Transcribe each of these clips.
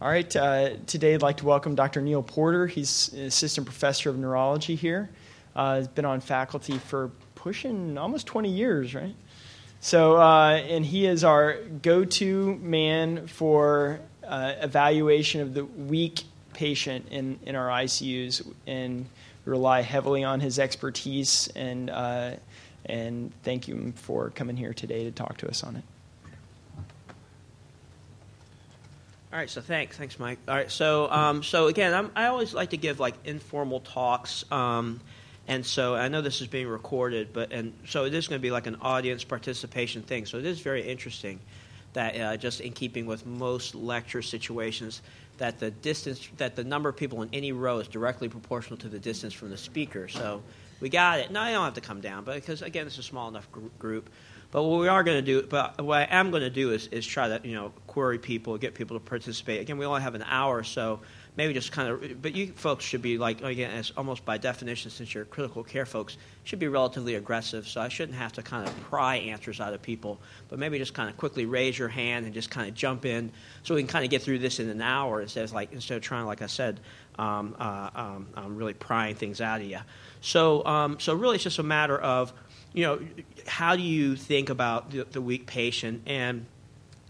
All right, uh, today I'd like to welcome Dr. Neil Porter. He's an assistant professor of neurology here. Uh, he's been on faculty for pushing almost 20 years, right? So, uh, and he is our go to man for uh, evaluation of the weak patient in, in our ICUs, and we rely heavily on his expertise. And, uh, and thank you for coming here today to talk to us on it. All right, so thanks, thanks, Mike. All right, so um, so again, I'm, i always like to give like informal talks, um, and so I know this is being recorded, but and so it is going to be like an audience participation thing. So it is very interesting that uh, just in keeping with most lecture situations, that the distance, that the number of people in any row is directly proportional to the distance from the speaker. So we got it. Now I don't have to come down, but because again, it's a small enough gr- group. But what we are going to do, but what I am going to do is, is try to you know query people, get people to participate. Again, we only have an hour, so maybe just kind of. But you folks should be like again, as almost by definition, since you're critical care folks, should be relatively aggressive. So I shouldn't have to kind of pry answers out of people, but maybe just kind of quickly raise your hand and just kind of jump in, so we can kind of get through this in an hour instead of like instead of trying, like I said, um, uh, um, um, really prying things out of you. So um, so really, it's just a matter of you know, how do you think about the, the weak patient? And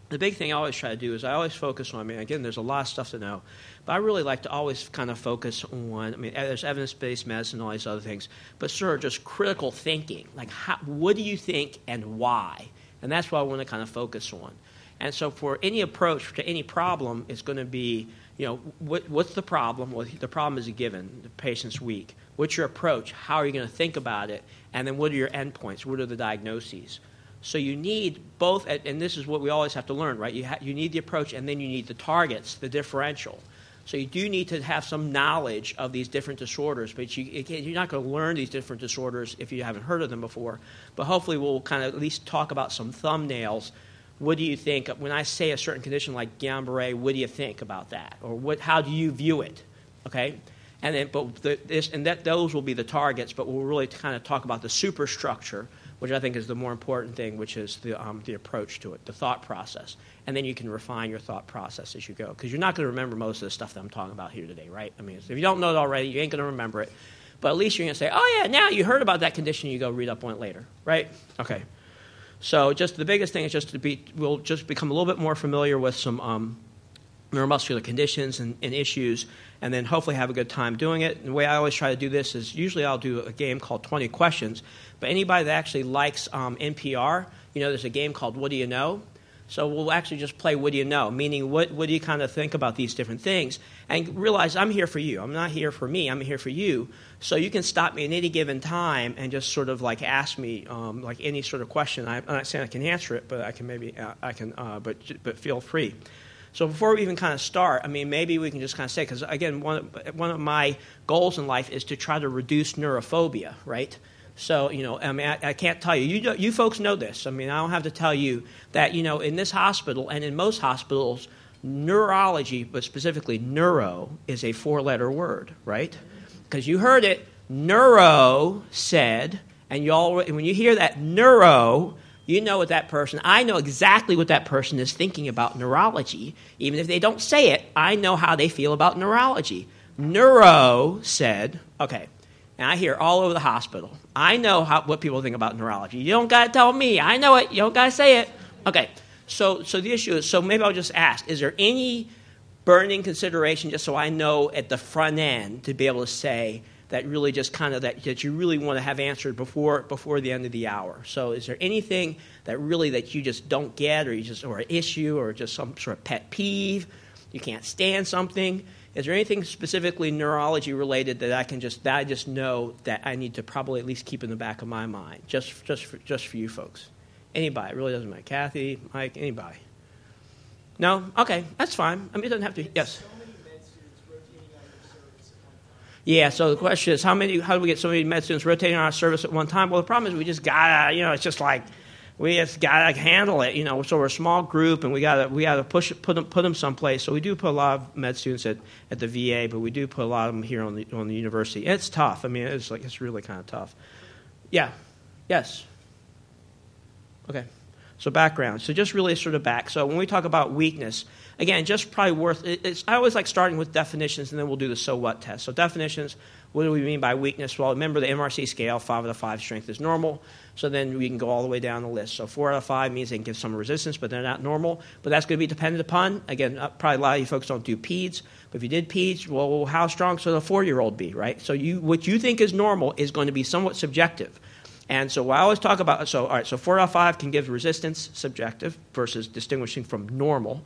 the big thing I always try to do is I always focus on, I mean, again, there's a lot of stuff to know, but I really like to always kind of focus on, I mean, eh, there's evidence based medicine, all these other things, but sort of just critical thinking. Like, how, what do you think and why? And that's what I want to kind of focus on. And so, for any approach to any problem, it's going to be, you know, what, what's the problem? Well, the problem is a given. The patient's weak. What's your approach? How are you going to think about it? And then what are your endpoints? What are the diagnoses? So you need both, and this is what we always have to learn, right? You, ha- you need the approach, and then you need the targets, the differential. So you do need to have some knowledge of these different disorders, but you, you're not going to learn these different disorders if you haven't heard of them before. But hopefully, we'll kind of at least talk about some thumbnails. What do you think when I say a certain condition like Guillain-Barré? What do you think about that, or what, how do you view it? Okay, and then, but the, this, and that those will be the targets. But we'll really kind of talk about the superstructure, which I think is the more important thing, which is the um, the approach to it, the thought process, and then you can refine your thought process as you go, because you're not going to remember most of the stuff that I'm talking about here today, right? I mean, if you don't know it already, you ain't going to remember it. But at least you're going to say, "Oh yeah, now you heard about that condition. You go read up on it later, right?" Okay. So just the biggest thing is just to be, we'll just become a little bit more familiar with some um, neuromuscular conditions and, and, issues, and then hopefully have a good time doing it. And the way I always try to do this is usually I'll do a game called 20 Questions. But anybody that actually likes um, NPR, you know, there's a game called What Do You Know? So we'll actually just play What Do You Know? Meaning, what, what do you kind of think about these different things? And realize I'm here for you. I'm not here for me, I'm here for you. So you can stop me at any given time and just sort of like ask me um, like any sort of question. I, am not saying I can answer it, but I can maybe, uh, I can, uh, but, but feel free. So before we even kind of start, I mean, maybe we can just kind of say, because again, one one of my goals in life is to try to reduce neurophobia, right? So, you know, I mean, I, I can't tell you. you. You folks know this. I mean, I don't have to tell you that, you know, in this hospital and in most hospitals, neurology, but specifically neuro, is a four letter word, right? Because you heard it, neuro said, and y'all, when you hear that neuro, you know what that person, I know exactly what that person is thinking about neurology. Even if they don't say it, I know how they feel about neurology. Neuro said, okay, and I hear all over the hospital. I know how, what people think about neurology. You don't got to tell me. I know it. You don't got to say it. Okay, so, so the issue is so maybe I'll just ask is there any burning consideration just so I know at the front end to be able to say, that really just kind of that, that you really want to have answered before before the end of the hour. So is there anything that really that you just don't get or you just or an issue or just some sort of pet peeve? You can't stand something. Is there anything specifically neurology related that I can just that I just know that I need to probably at least keep in the back of my mind, just just for, just for you folks? Anybody? It really doesn't matter. Kathy, Mike, anybody? No? Okay, that's fine. I mean, it doesn't have to. Yes. Yeah, so the question is, how many? How do we get so many med students rotating on our service at one time? Well, the problem is we just gotta, you know, it's just like we just gotta handle it, you know. So we're a small group, and we gotta we gotta push put them put them someplace. So we do put a lot of med students at, at the VA, but we do put a lot of them here on the on the university. It's tough. I mean, it's like it's really kind of tough. Yeah. Yes. Okay. So background. So just really sort of back. So when we talk about weakness, again, just probably worth. It's, I always like starting with definitions, and then we'll do the so what test. So definitions. What do we mean by weakness? Well, remember the MRC scale. Five out of five strength is normal. So then we can go all the way down the list. So four out of five means they can give some resistance, but they're not normal. But that's going to be dependent upon. Again, uh, probably a lot of you folks don't do peds. But if you did peds, well, how strong should a four-year-old be, right? So you, what you think is normal is going to be somewhat subjective. And so I always talk about so all right, so four out of five can give resistance subjective versus distinguishing from normal.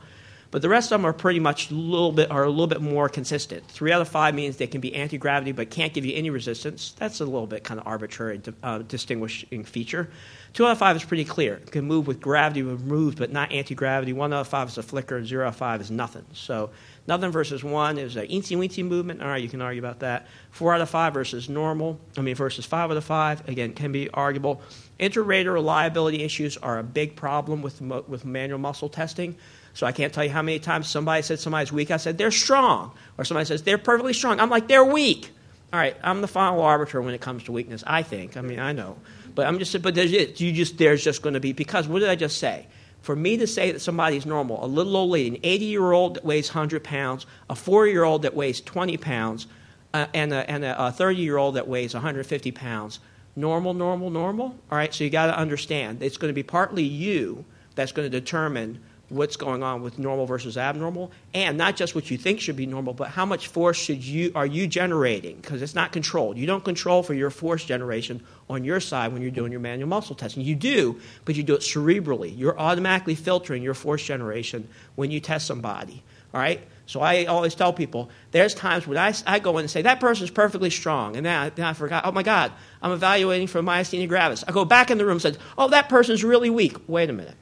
But the rest of them are pretty much a little bit are a little bit more consistent. Three out of five means they can be anti gravity but can't give you any resistance. That's a little bit kind of arbitrary uh, distinguishing feature. Two out of five is pretty clear. It can move with gravity removed but not anti gravity. One out of five is a flicker, and zero out of five is nothing. So Nothing versus one is an eensy weensy movement. All right, you can argue about that. Four out of five versus normal. I mean, versus five out of five. Again, can be arguable. Inter-rater reliability issues are a big problem with, with manual muscle testing. So I can't tell you how many times somebody said somebody's weak. I said, they're strong. Or somebody says, they're perfectly strong. I'm like, they're weak. All right, I'm the final arbiter when it comes to weakness, I think. I mean, I know. But I'm just, but there's, you just, there's just going to be, because what did I just say? for me to say that somebody's normal, a little old lady, an 80 year old that weighs 100 pounds, a 4 year old that weighs 20 pounds, uh, and a 30 year old that weighs 150 pounds, normal, normal, normal? All right, so you got to understand it's going to be partly you that's going to determine what's going on with normal versus abnormal, and not just what you think should be normal, but how much force should you are you generating? Because it's not controlled. You don't control for your force generation on your side when you're doing your manual muscle testing. You do, but you do it cerebrally. You're automatically filtering your force generation when you test somebody. All right. So I always tell people there's times when I, I go in and say that person's perfectly strong, and then I, then I forgot. Oh my God, I'm evaluating for myasthenia gravis. I go back in the room and say, oh that person's really weak. Wait a minute.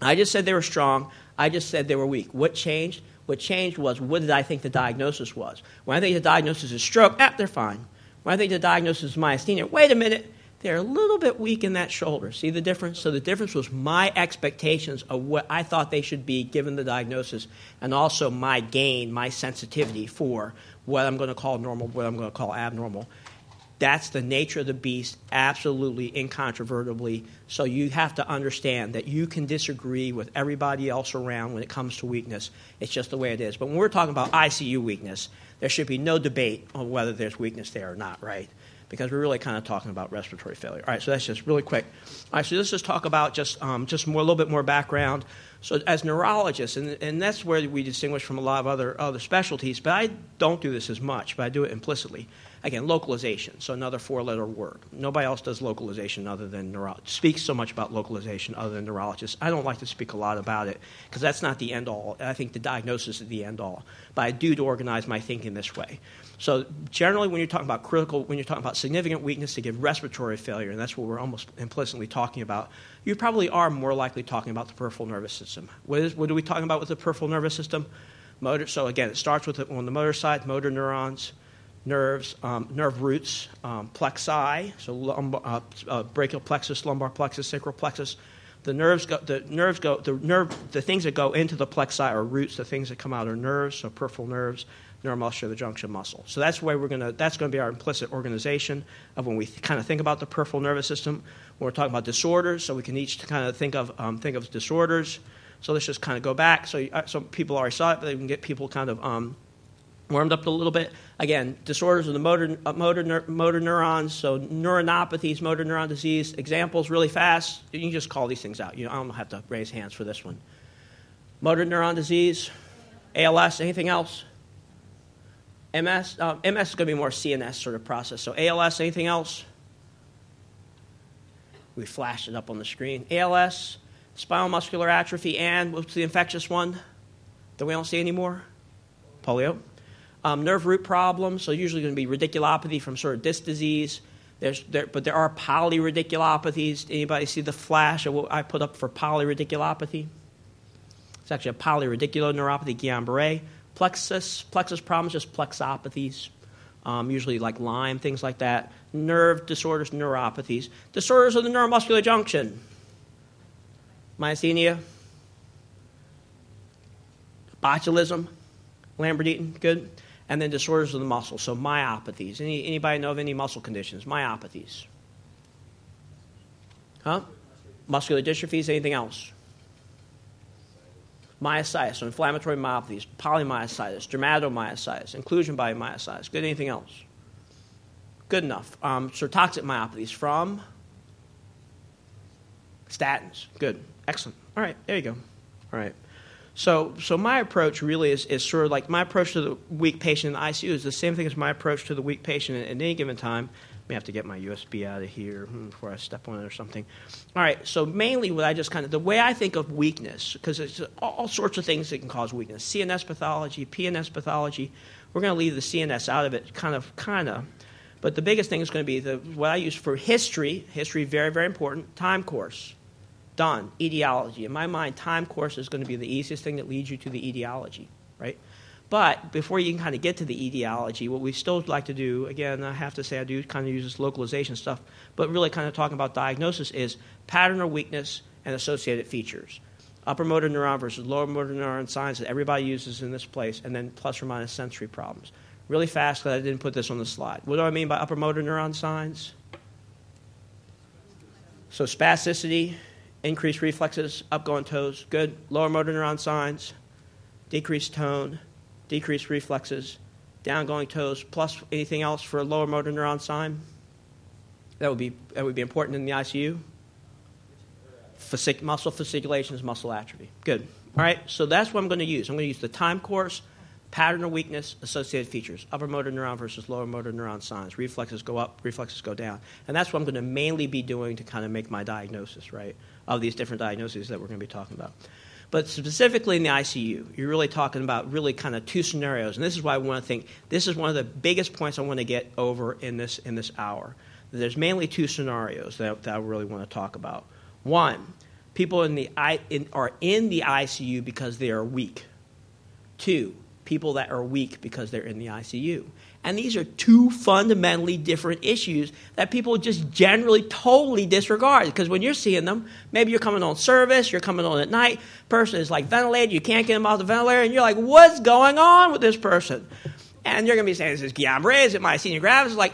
I just said they were strong. I just said they were weak. What changed? What changed was what did I think the diagnosis was? When I think the diagnosis is stroke, ah, they're fine. When I think the diagnosis is myasthenia, wait a minute, they're a little bit weak in that shoulder. See the difference? So the difference was my expectations of what I thought they should be given the diagnosis, and also my gain, my sensitivity for what I'm going to call normal, what I'm going to call abnormal. That's the nature of the beast, absolutely incontrovertibly. So you have to understand that you can disagree with everybody else around when it comes to weakness. It's just the way it is. But when we're talking about ICU weakness, there should be no debate on whether there's weakness there or not, right? Because we're really kind of talking about respiratory failure. All right, so that's just really quick. All right, so let's just talk about just um, just more a little bit more background. So as neurologists, and, and that's where we distinguish from a lot of other other specialties. But I don't do this as much, but I do it implicitly. Again, localization, so another four letter word. Nobody else does localization other than neurologists, speaks so much about localization other than neurologists. I don't like to speak a lot about it because that's not the end all. I think the diagnosis is the end all. But I do to organize my thinking this way. So generally, when you're talking about critical, when you're talking about significant weakness to give respiratory failure, and that's what we're almost implicitly talking about, you probably are more likely talking about the peripheral nervous system. What, is, what are we talking about with the peripheral nervous system? Motor. So again, it starts with the, on the motor side, motor neurons nerves, um, nerve roots, um, plexi, so lumbar, uh, uh, brachial plexus, lumbar plexus, sacral plexus. The nerves go, the nerves go, the nerve, the things that go into the plexi are roots. The things that come out are nerves, so peripheral nerves, neuromuscular, the junction muscle. So that's why we're gonna, that's to be our implicit organization of when we th- kind of think about the peripheral nervous system. When we're talking about disorders, so we can each kind of think of um, think of disorders. So let's just kind of go back. So, uh, some people already saw it, but they can get people kind of um, warmed up a little bit. Again, disorders of the motor, uh, motor, motor neurons, so neuronopathies, motor neuron disease. Examples really fast. You can just call these things out. You I don't have to raise hands for this one. Motor neuron disease, ALS, anything else? MS, uh, MS is going to be more CNS sort of process. So ALS, anything else? We flashed it up on the screen. ALS, spinal muscular atrophy, and what's the infectious one that we don't see anymore? Polio. Um, nerve root problems, so usually going to be radiculopathy from sort of disc disease. There, but there are polyradiculopathies. Anybody see the flash of what I put up for polyradiculopathy? It's actually a polyradicular neuropathy, Guillain-Barré. Plexus, plexus problems, just plexopathies, um, usually like Lyme, things like that. Nerve disorders, neuropathies. Disorders of the neuromuscular junction. Myasthenia. Botulism. Lambert-Eaton, good and then disorders of the muscle, so myopathies. Any, anybody know of any muscle conditions? Myopathies. Huh? Muscular dystrophies, anything else? Myositis, so inflammatory myopathies, polymyositis, dermatomyositis, inclusion body myositis. Good, anything else? Good enough. Um, toxic myopathies from statins. Good, excellent. All right, there you go. All right. So, so my approach really is, is sort of like my approach to the weak patient in the ICU is the same thing as my approach to the weak patient at any given time. I may have to get my USB out of here hmm, before I step on it or something. All right, so mainly what I just kind of, the way I think of weakness, because it's all sorts of things that can cause weakness CNS pathology, PNS pathology. We're going to leave the CNS out of it, kind of, kind of. But the biggest thing is going to be the, what I use for history, history, very, very important, time course done. Etiology. In my mind, time course is going to be the easiest thing that leads you to the etiology, right? But before you can kind of get to the etiology, what we still like to do, again, I have to say I do kind of use this localization stuff, but really kind of talking about diagnosis is pattern or weakness and associated features. Upper motor neuron versus lower motor neuron signs that everybody uses in this place, and then plus or minus sensory problems. Really fast because I didn't put this on the slide. What do I mean by upper motor neuron signs? So spasticity, increased reflexes, upgoing toes, good. Lower motor neuron signs, decreased tone, decreased reflexes, downgoing toes, plus anything else for a lower motor neuron sign. That would be, that would be important in the ICU. Fascic- muscle fasciculations, muscle atrophy. Good. All right, so that's what I'm going to use. I'm going to use the time course, pattern of weakness, associated features, upper motor neuron versus lower motor neuron signs. Reflexes go up, reflexes go down. And that's what I'm going to mainly be doing to kind of make my diagnosis, right? of these different diagnoses that we're going to be talking about. But specifically in the ICU, you're really talking about really kind of two scenarios. And this is why I want to think this is one of the biggest points I want to get over in this, in this hour. There's mainly two scenarios that, that I really want to talk about. One, people in the, in, are in the ICU because they are weak. Two, people that are weak because they're in the ICU. And these are two fundamentally different issues that people just generally totally disregard. Because when you're seeing them, maybe you're coming on service, you're coming on at night, person is like ventilated, you can't get them off the ventilator, and you're like, what's going on with this person? And you're going to be saying, this is Guillain-Barré, is it myasthenia gravis? Like,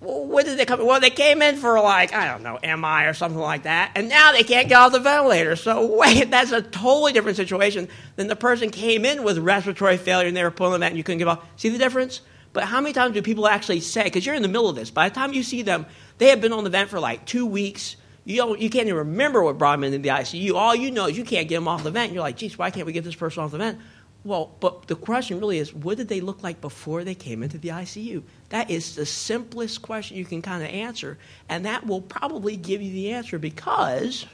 when did they come? Well, they came in for like I don't know MI or something like that, and now they can't get off the ventilator. So wait, that's a totally different situation than the person came in with respiratory failure and they were pulling out and you couldn't get off. See the difference? But how many times do people actually say, because you're in the middle of this, by the time you see them, they have been on the vent for like two weeks. You, don't, you can't even remember what brought them into the ICU. All you know is you can't get them off the vent. You're like, geez, why can't we get this person off the vent? Well, but the question really is, what did they look like before they came into the ICU? That is the simplest question you can kind of answer, and that will probably give you the answer because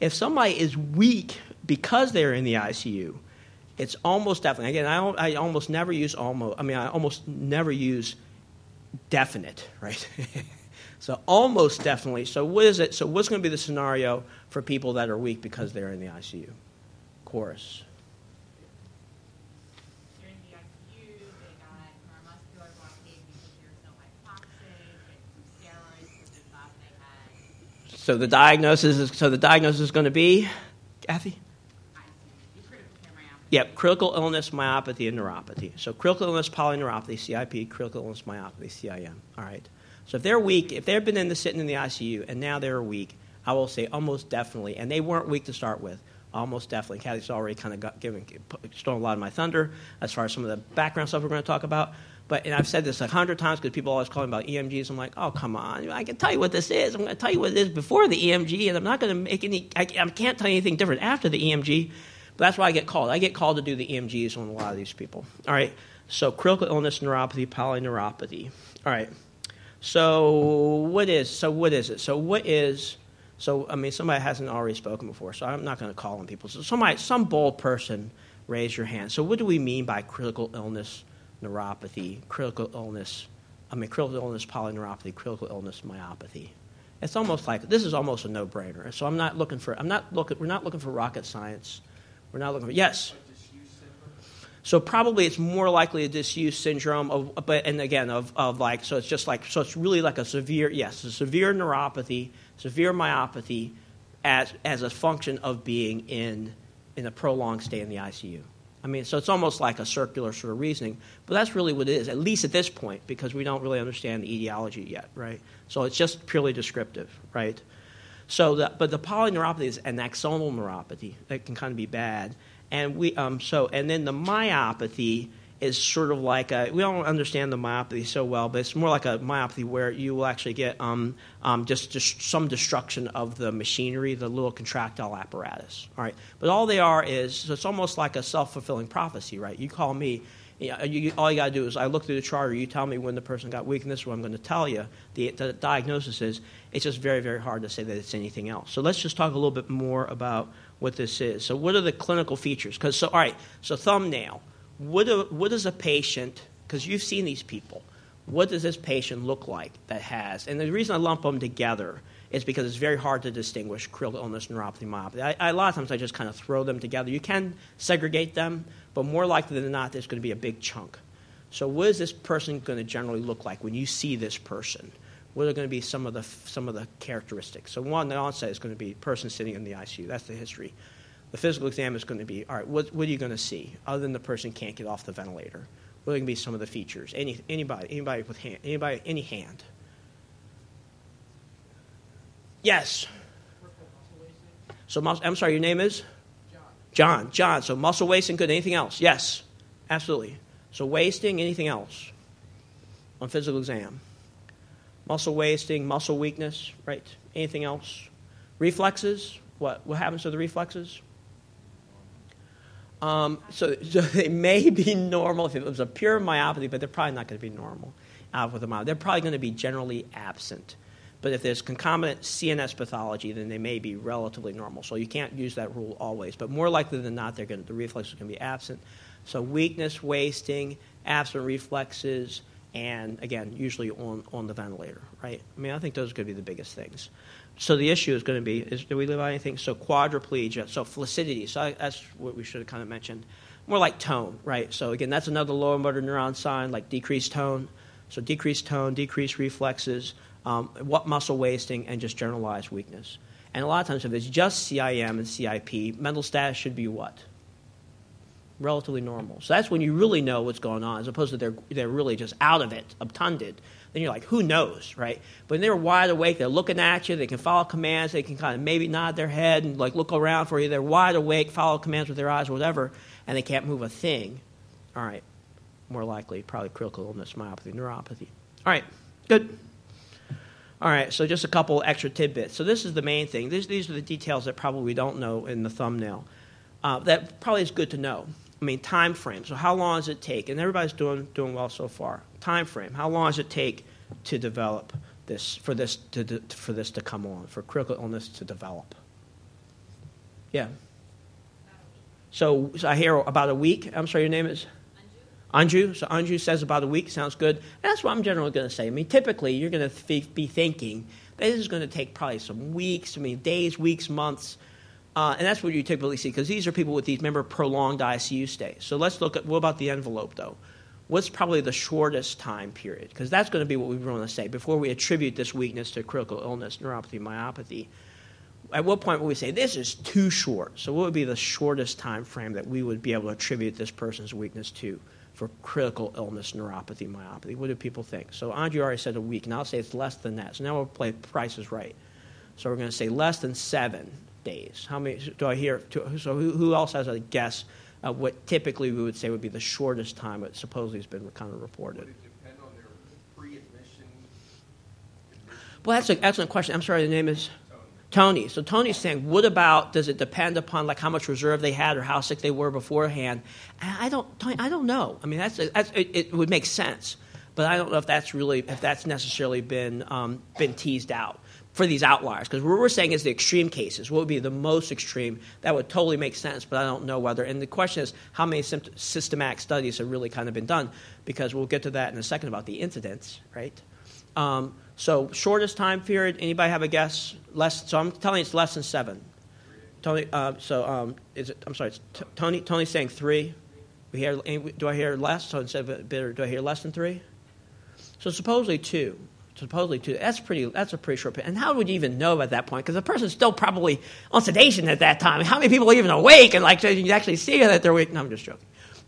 if somebody is weak because they're in the ICU, it's almost definitely. Again, I, I almost never use almost. I mean, I almost never use definite, right? so almost definitely. So what is it? So what's going to be the scenario for people that are weak because they're in the ICU? Chorus. So the diagnosis is so the diagnosis is going to be, Kathy. Yep, critical illness, myopathy, and neuropathy. So critical illness, polyneuropathy, CIP, critical illness, myopathy, CIM. All right. So if they're weak, if they've been in the sitting in the ICU and now they're weak, I will say almost definitely, and they weren't weak to start with. Almost definitely. Kathy's already kind of got given stolen a lot of my thunder as far as some of the background stuff we're going to talk about. But and I've said this a hundred times because people always call me about EMGs. I'm like, oh come on, I can tell you what this is. I'm going to tell you what it is before the EMG, and I'm not going to make any. I, I can't tell you anything different after the EMG but that's why I get called. I get called to do the EMGs on a lot of these people. All right. So critical illness, neuropathy, polyneuropathy. All right. So what is so what is it? So what is so I mean somebody hasn't already spoken before, so I'm not going to call on people. So somebody some bold person raise your hand. So what do we mean by critical illness, neuropathy, critical illness? I mean critical illness, polyneuropathy, critical illness, myopathy. It's almost like this is almost a no-brainer. So I'm not looking for I'm not looking we're not looking for rocket science. We're not looking for yes. So probably it's more likely a disuse syndrome of, but and again of, of like so it's just like so it's really like a severe yes a severe neuropathy, severe myopathy, as as a function of being in in a prolonged stay in the ICU. I mean, so it's almost like a circular sort of reasoning, but that's really what it is, at least at this point, because we don't really understand the etiology yet, right? So it's just purely descriptive, right? So, the, but the polyneuropathy is an axonal neuropathy that can kind of be bad, and we um, so and then the myopathy is sort of like a, we don't understand the myopathy so well, but it's more like a myopathy where you will actually get um, um, just, just some destruction of the machinery, the little contractile apparatus. All right, but all they are is so it's almost like a self fulfilling prophecy, right? You call me. You you, all you got to do is I look through the chart, or you tell me when the person got weakness, what I'm going to tell you. The, the diagnosis is it's just very, very hard to say that it's anything else. So let's just talk a little bit more about what this is. So, what are the clinical features? Because so, all right, so thumbnail what, a, what does a patient, because you've seen these people, what does this patient look like that has, and the reason I lump them together is because it's very hard to distinguish critical illness, neuropathy, myopathy. I, I, a lot of times I just kind of throw them together. You can segregate them, but more likely than not, there's going to be a big chunk. So, what is this person going to generally look like when you see this person? What are going to be some of the some of the characteristics? So, one, the onset is going to be person sitting in the ICU. That's the history. The physical exam is going to be all right, what, what are you going to see other than the person can't get off the ventilator? What are going to be some of the features? Any, anybody, anybody with hand, anybody, any hand? Yes. So, I'm sorry, your name is? John. John. John. So, muscle wasting, good. Anything else? Yes. Absolutely. So, wasting, anything else on physical exam? Muscle wasting, muscle weakness, right? Anything else? Reflexes? What? What happens to the reflexes? Um, so, so, they may be normal if it was a pure myopathy, but they're probably not going to be normal uh, with a myopathy. They're probably going to be generally absent. But if there's concomitant CNS pathology, then they may be relatively normal. So you can't use that rule always. But more likely than not, they're going to, the reflexes are going to be absent. So weakness, wasting, absent reflexes, and again, usually on, on the ventilator, right? I mean, I think those to be the biggest things. So the issue is going to be: is do we live on anything? So quadriplegia, so flaccidity. So I, that's what we should have kind of mentioned. More like tone, right? So again, that's another lower motor neuron sign, like decreased tone. So decreased tone, decreased reflexes, um, what muscle wasting, and just generalized weakness. And a lot of times, if it's just CIM and CIP, mental status should be what? Relatively normal. So that's when you really know what's going on, as opposed to they're, they're really just out of it, obtunded then you're like, who knows, right? But when they're wide awake, they're looking at you, they can follow commands, they can kind of maybe nod their head and like look around for you. They're wide awake, follow commands with their eyes or whatever, and they can't move a thing. All right, more likely, probably critical illness, myopathy, neuropathy. All right, good. All right, so just a couple extra tidbits. So this is the main thing. These, these are the details that probably we don't know in the thumbnail. Uh, that probably is good to know. I mean, time frame. So how long does it take? And everybody's doing doing well so far. Time frame. How long does it take to develop this for this to for this to come on for critical illness to develop? Yeah. So, so I hear about a week. I'm sorry, your name is. Anju. So Anju says about a week. Sounds good. That's what I'm generally going to say. I mean, typically you're going to be thinking this is going to take probably some weeks. I mean, days, weeks, months uh, and that's what you typically see because these are people with these, remember, prolonged ICU stays. So let's look at what about the envelope, though? What's probably the shortest time period? Because that's going to be what we want to say before we attribute this weakness to critical illness, neuropathy, myopathy. At what point would we say this is too short? So, what would be the shortest time frame that we would be able to attribute this person's weakness to for critical illness, neuropathy, myopathy? What do people think? So, Andre already said a week, and I'll say it's less than that. So now we'll play Price is Right. So we're going to say less than seven days. How many do I hear? So who else has a guess of what typically we would say would be the shortest time it supposedly has been kind of reported? Well, that's an excellent question. I'm sorry, the name is Tony. Tony. So Tony's saying, what about? Does it depend upon like how much reserve they had or how sick they were beforehand? I don't. Tony, I don't know. I mean, that's, that's it, it, would make sense, but I don't know if that's really if that's necessarily been um, been teased out for these outliers. Because what we're saying is the extreme cases. What would be the most extreme? That would totally make sense, but I don't know whether. And the question is, how many systematic studies have really kind of been done? Because we'll get to that in a second about the incidents, right? Um, so shortest time period. Anybody have a guess? Less. So I'm telling you, it's less than seven. Tony. Uh, so um, is it? I'm sorry. T- Tony. Tony's saying three. We hear. Do I hear less? So instead of a do I hear less than three? So supposedly two supposedly two. That's pretty. That's a pretty short. And how would you even know at that point? Because the person's still probably on sedation at that time. How many people are even awake and like you actually see that they're awake? No, I'm just joking.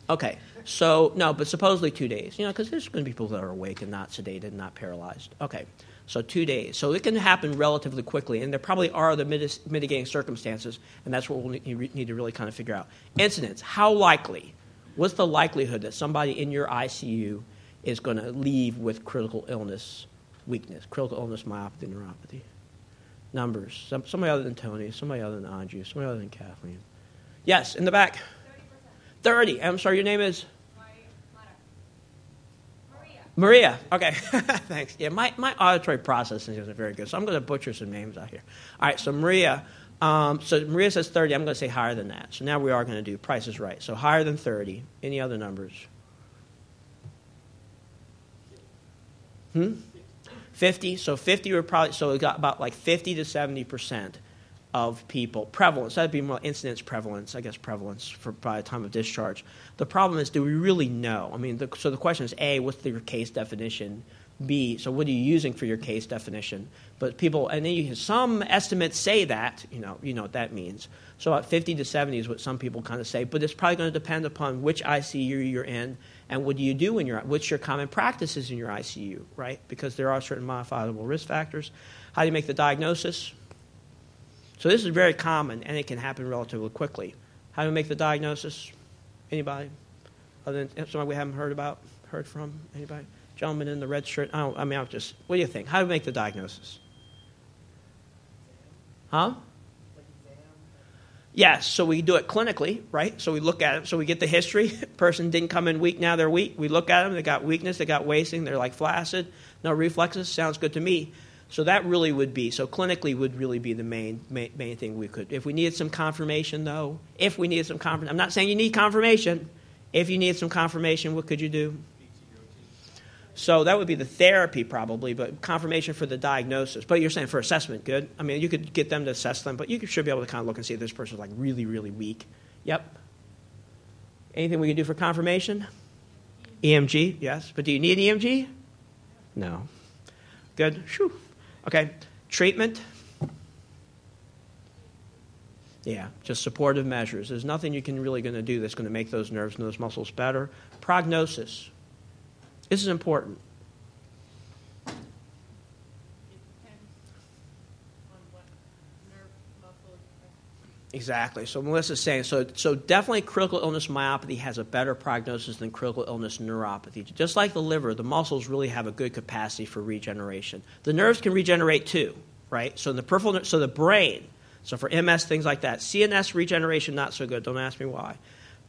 Okay, so no, but supposedly two days. You know, because there's going to be people that are awake and not sedated, and not paralyzed. Okay, So two days. So it can happen relatively quickly, and there probably are other mitigating circumstances, and that's what we'll need to really kind of figure out. Incidents. How likely? What's the likelihood that somebody in your ICU is going to leave with critical illness weakness, critical illness myopathy, neuropathy? Numbers. Some, somebody other than Tony, somebody other than Angie, somebody other than Kathleen. Yes, in the back. 30%. 30. I'm sorry, your name is? Maria. Maria. Okay, thanks. Yeah, my, my auditory processing isn't very good, so I'm going to butcher some names out here. All right, so Maria. Um, so Maria says 30. I'm going to say higher than that. So now we are going to do Price is Right. So higher than 30. Any other numbers? Hmm? 50. So 50 were probably, so we got about like 50 to 70 percent of people. Prevalence, that'd be more incidence prevalence, I guess prevalence for by the time of discharge. The problem is, do we really know? I mean, the, so the question is A, what's your case definition? B, so what are you using for your case definition? But people, and then you, can some estimates say that, you know, you know what that means. So about 50 to 70 is what some people kind of say, but it's probably going to depend upon which ICU you're in and what do you do in your, what's your common practices in your ICU, right? Because there are certain modifiable risk factors. How do you make the diagnosis? So this is very common, and it can happen relatively quickly. How do you make the diagnosis? Anybody? Other than somebody we haven't heard about, heard from? Anybody? Gentleman in the red shirt. I, I mean, I'll just. What do you think? How do we make the diagnosis? Huh? Yes, so we do it clinically, right? So we look at it, so we get the history. Person didn't come in weak, now they're weak. We look at them, they got weakness, they got wasting, they're like flaccid, no reflexes, sounds good to me. So that really would be so clinically would really be the main, main main, thing we could. If we needed some confirmation, though, if we needed some confirmation, I'm not saying you need confirmation. If you need some confirmation, what could you do? So that would be the therapy probably, but confirmation for the diagnosis. But you're saying for assessment, good. I mean, you could get them to assess them, but you should be able to kind of look and see if this person's like really, really weak. Yep. Anything we can do for confirmation? EMG, yes. But do you need EMG? No. Good. Whew. Okay, treatment. Yeah, just supportive measures. There's nothing you can really going to do that's going to make those nerves and those muscles better. Prognosis. This is important. Exactly. So Melissa's saying so. So definitely, critical illness myopathy has a better prognosis than critical illness neuropathy. Just like the liver, the muscles really have a good capacity for regeneration. The nerves can regenerate too, right? So the peripheral, so the brain. So for MS, things like that. CNS regeneration not so good. Don't ask me why.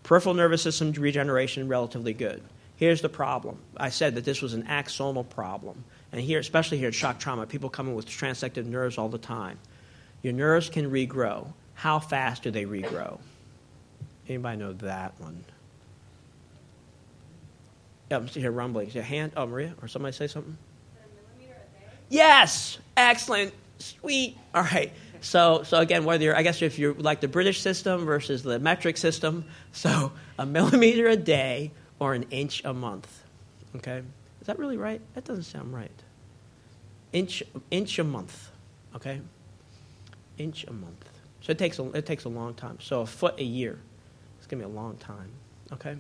Peripheral nervous system regeneration relatively good. Here's the problem. I said that this was an axonal problem, and here, especially here in shock trauma, people come in with transected nerves all the time. Your nerves can regrow how fast do they regrow? Anybody know that one? Yeah, I'm here rumbling. Is your hand? Oh, Maria, or somebody say something? Yes, excellent, sweet. All right. So, so again, whether you're, I guess if you're like the British system versus the metric system, so a millimeter a day or an inch a month. Okay, is that really right? That doesn't sound right. Inch, inch a month. Okay, inch a month. So it takes a, it takes a long time. So a foot a year. It's going to be a long time. Okay?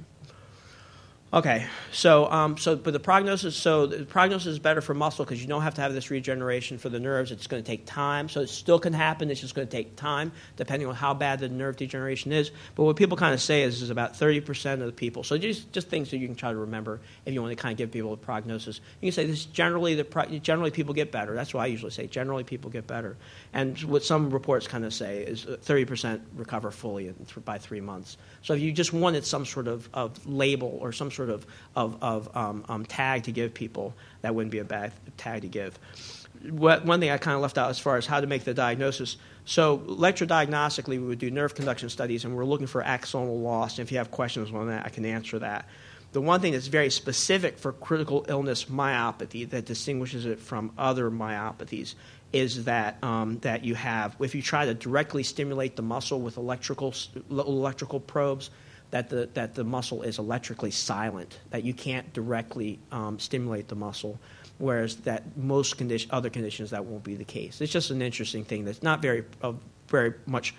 Okay, so um, so but the prognosis so the prognosis is better for muscle because you don't have to have this regeneration for the nerves. It's going to take time, so it still can happen. It's just going to take time depending on how bad the nerve degeneration is. But what people kind of say is, is about thirty percent of the people. So just just things that you can try to remember if you want to kind of give people a prognosis. You can say this generally the generally people get better. That's what I usually say. Generally people get better, and what some reports kind of say is thirty percent recover fully by three months. So if you just wanted some sort of, of label or some sort of, of, of um, um, tag to give people, that wouldn't be a bad tag to give. What, one thing I kind of left out as far as how to make the diagnosis. So electrodiagnostically, we would do nerve conduction studies, and we're looking for axonal loss. And if you have questions on that, I can answer that. The one thing that's very specific for critical illness myopathy that distinguishes it from other myopathies is that um, that you have if you try to directly stimulate the muscle with electrical electrical probes that the that the muscle is electrically silent that you can't directly um, stimulate the muscle whereas that most condition, other conditions that won't be the case. It's just an interesting thing that's not very uh, very much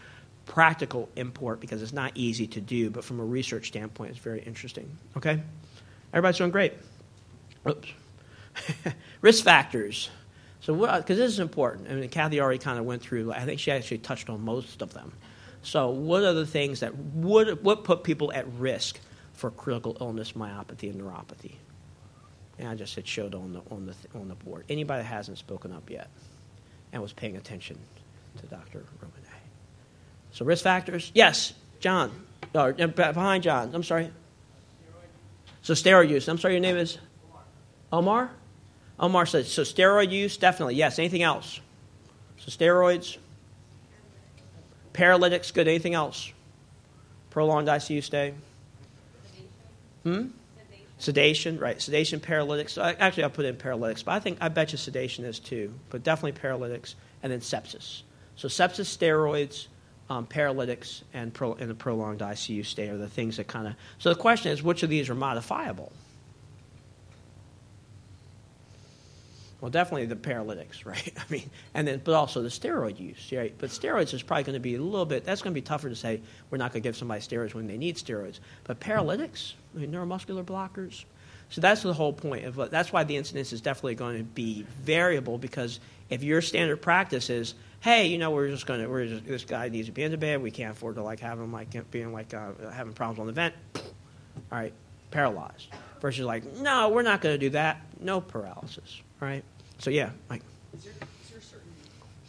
practical import because it's not easy to do but from a research standpoint it's very interesting. Okay? Everybody's doing great. Oops. Risk factors. So, because this is important, I mean, Kathy already kind of went through. I think she actually touched on most of them. So, what are the things that would what put people at risk for critical illness, myopathy, and neuropathy? And I just had showed on the on the on the board. Anybody that hasn't spoken up yet and was paying attention to Dr. Romane. So, risk factors. Yes, John. Or, uh, behind John. I'm sorry. So, steroid use. I'm sorry. Your name is Omar. Omar said, so steroid use, definitely, yes. Anything else? So steroids, paralytics, good. Anything else? Prolonged ICU stay? Hmm? Sedation, right? Sedation, paralytics. Actually, I'll put in paralytics, but I think I bet you sedation is too. But definitely paralytics, and then sepsis. So sepsis, steroids, um, paralytics, and, pro, and the prolonged ICU stay are the things that kind of. So the question is, which of these are modifiable? Well, definitely the paralytics, right? I mean, and then, but also the steroid use, right? But steroids is probably going to be a little bit. That's going to be tougher to say. We're not going to give somebody steroids when they need steroids. But paralytics, I mean, neuromuscular blockers. So that's the whole point. Of, that's why the incidence is definitely going to be variable because if your standard practice is, hey, you know, we're just going to, we're just, this guy needs to be in the bed. We can't afford to like have him like being like uh, having problems on the vent. All right, paralyzed. Versus like, no, we're not going to do that. No paralysis. Right. So yeah, Mike. Is there, is there a certain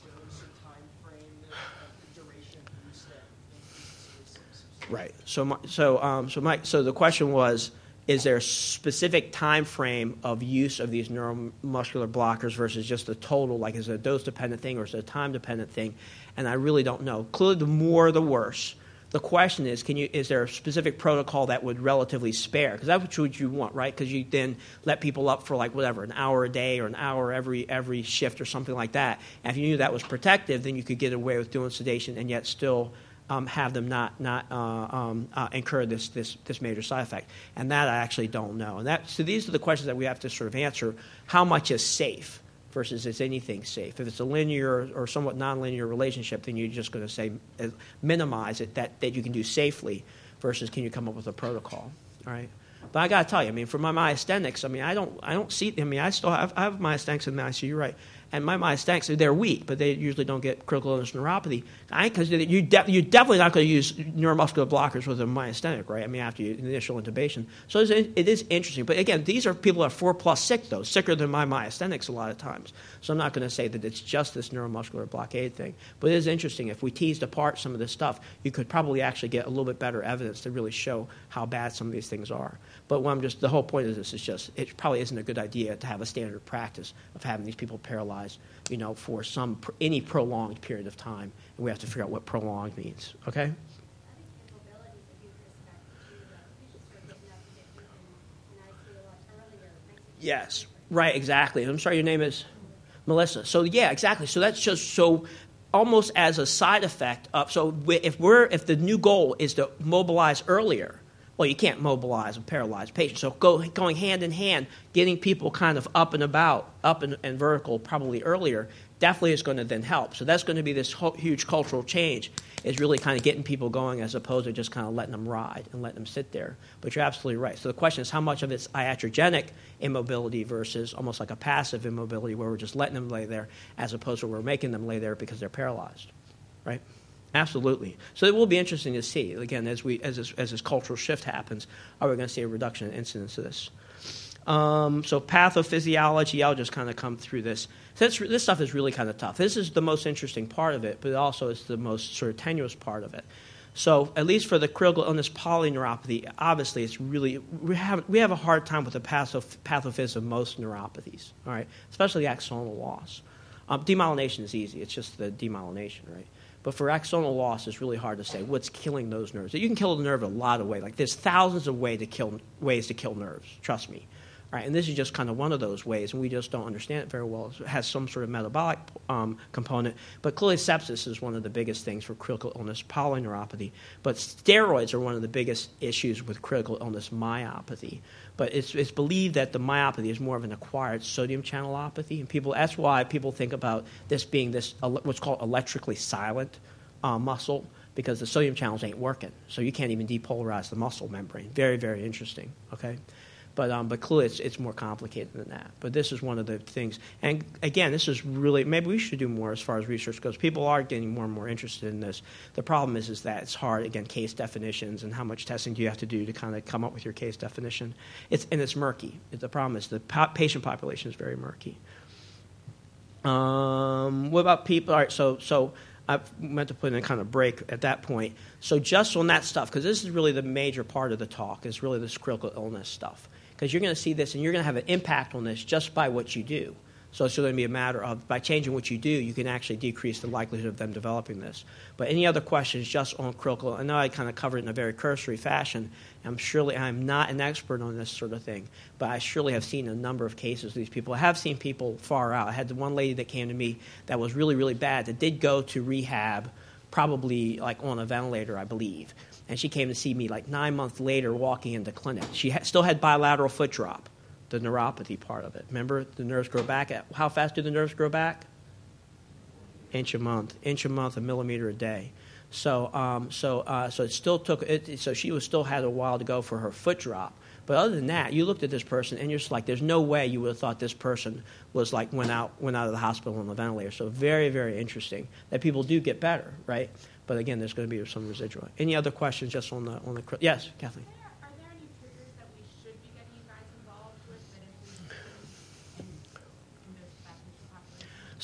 dose or time frame of the duration use that Right. So so um, so Mike. So the question was. Is there a specific time frame of use of these neuromuscular blockers versus just the total? Like, is it a dose dependent thing or is it a time dependent thing? And I really don't know. Clearly, the more, the worse. The question is, can you, is there a specific protocol that would relatively spare? Because that's what you want, right? Because you then let people up for like whatever, an hour a day or an hour every every shift or something like that. And if you knew that was protective, then you could get away with doing sedation and yet still um, have them not not uh, um, uh, incur this, this this major side effect. And that I actually don't know. And that so these are the questions that we have to sort of answer. How much is safe? Versus is anything safe. If it's a linear or somewhat nonlinear relationship, then you're just going to say uh, minimize it that, that you can do safely versus can you come up with a protocol, all right? But I got to tell you, I mean, for my myasthenics, I mean, I don't, I don't see. I mean, I still have, I have myasthenics in the ICU, you're right and my myasthenics, they're weak, but they usually don't get critical illness neuropathy. Because you de- you're definitely not going to use neuromuscular blockers with a myasthenic, right? I mean, after initial intubation. So it's, it is interesting. But again, these are people that are four plus sick, though, sicker than my myasthenics a lot of times. So I'm not going to say that it's just this neuromuscular blockade thing. But it is interesting. If we teased apart some of this stuff, you could probably actually get a little bit better evidence to really show how bad some of these things are. But what I'm just, the whole point of this is just, it probably isn't a good idea to have a standard practice of having these people paralyzed you know, for some any prolonged period of time, and we have to figure out what prolonged means. Okay. Yes, right, exactly. I'm sorry, your name is Melissa. So yeah, exactly. So that's just so almost as a side effect of so if we're if the new goal is to mobilize earlier well, you can't mobilize a paralyzed patient. So go, going hand in hand, getting people kind of up and about, up and, and vertical probably earlier, definitely is going to then help. So that's going to be this whole, huge cultural change is really kind of getting people going as opposed to just kind of letting them ride and letting them sit there. But you're absolutely right. So the question is how much of it's iatrogenic immobility versus almost like a passive immobility where we're just letting them lay there as opposed to we're making them lay there because they're paralyzed, right? Absolutely. So it will be interesting to see again as we as this, as this cultural shift happens. Are we going to see a reduction in incidence of this? Um, so pathophysiology, I'll just kind of come through this. This stuff is really kind of tough. This is the most interesting part of it, but also it's the most sort of tenuous part of it. So at least for the critical illness polyneuropathy, obviously it's really we have we have a hard time with the pathophys pathophys of most neuropathies. All right, especially axonal loss. Um, demyelination is easy; it's just the demyelination, right? But for axonal loss, it's really hard to say what's killing those nerves. You can kill the nerve a lot of ways. Like there's thousands of way to kill, ways to kill nerves. Trust me. Right, and this is just kind of one of those ways, and we just don't understand it very well. It has some sort of metabolic um, component, but clearly sepsis is one of the biggest things for critical illness polyneuropathy. But steroids are one of the biggest issues with critical illness myopathy. But it's, it's believed that the myopathy is more of an acquired sodium channelopathy, and people that's why people think about this being this what's called electrically silent uh, muscle because the sodium channels ain't working, so you can't even depolarize the muscle membrane. Very very interesting. Okay. But, um, but clearly, it's, it's more complicated than that. But this is one of the things. And again, this is really, maybe we should do more as far as research goes. People are getting more and more interested in this. The problem is, is that it's hard, again, case definitions and how much testing do you have to do to kind of come up with your case definition. It's, and it's murky. The problem is the po- patient population is very murky. Um, what about people? All right, so, so I meant to put in a kind of break at that point. So just on that stuff, because this is really the major part of the talk, is really this critical illness stuff because you're going to see this and you're going to have an impact on this just by what you do. So it's going to be a matter of by changing what you do, you can actually decrease the likelihood of them developing this. But any other questions just on critical? I know I kind of covered it in a very cursory fashion. I'm surely I'm not an expert on this sort of thing, but I surely have seen a number of cases of these people. I have seen people far out. I had the one lady that came to me that was really really bad that did go to rehab, probably like on a ventilator, I believe and she came to see me like nine months later walking into clinic. She ha- still had bilateral foot drop, the neuropathy part of it. Remember, the nerves grow back. At, how fast do the nerves grow back? Inch a month, inch a month, a millimeter a day. So, um, so, uh, so it still took. It, so she was still had a while to go for her foot drop. But other than that, you looked at this person and you're just like, there's no way you would have thought this person was like went out went out of the hospital on the ventilator. So very very interesting that people do get better, right? But again, there's going to be some residual. Any other questions just on the on the yes, Kathleen.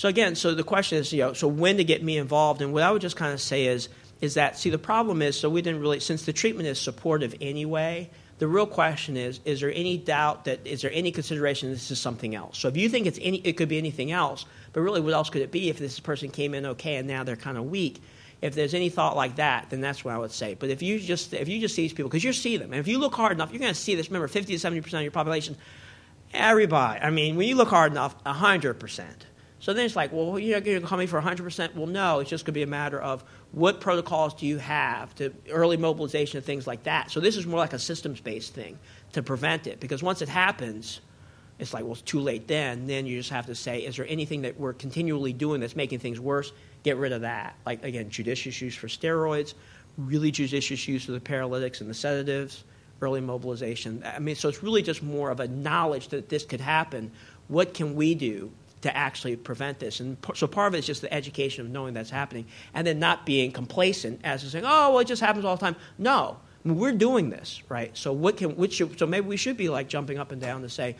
So again, so the question is, you know, so when to get me involved? And what I would just kind of say is, is that see the problem is, so we didn't really, since the treatment is supportive anyway. The real question is, is there any doubt that is there any consideration this is something else? So if you think it's any, it could be anything else. But really, what else could it be if this person came in okay and now they're kind of weak? If there's any thought like that, then that's what I would say. But if you just if you just see these people, because you see them, and if you look hard enough, you're going to see this. Remember, 50 to 70 percent of your population, everybody. I mean, when you look hard enough, 100 percent. So then it's like, well, you're going to call me for 100 percent? Well, no. It's just going to be a matter of what protocols do you have to early mobilization and things like that. So this is more like a systems-based thing to prevent it, because once it happens. It's like, well, it's too late then. Then you just have to say, is there anything that we're continually doing that's making things worse? Get rid of that. Like, again, judicious use for steroids, really judicious use of the paralytics and the sedatives, early mobilization. I mean, so it's really just more of a knowledge that this could happen. What can we do to actually prevent this? And so part of it is just the education of knowing that's happening and then not being complacent as to saying, oh, well, it just happens all the time. No. I mean, we're doing this, right? So what can which should, so maybe we should be like jumping up and down to say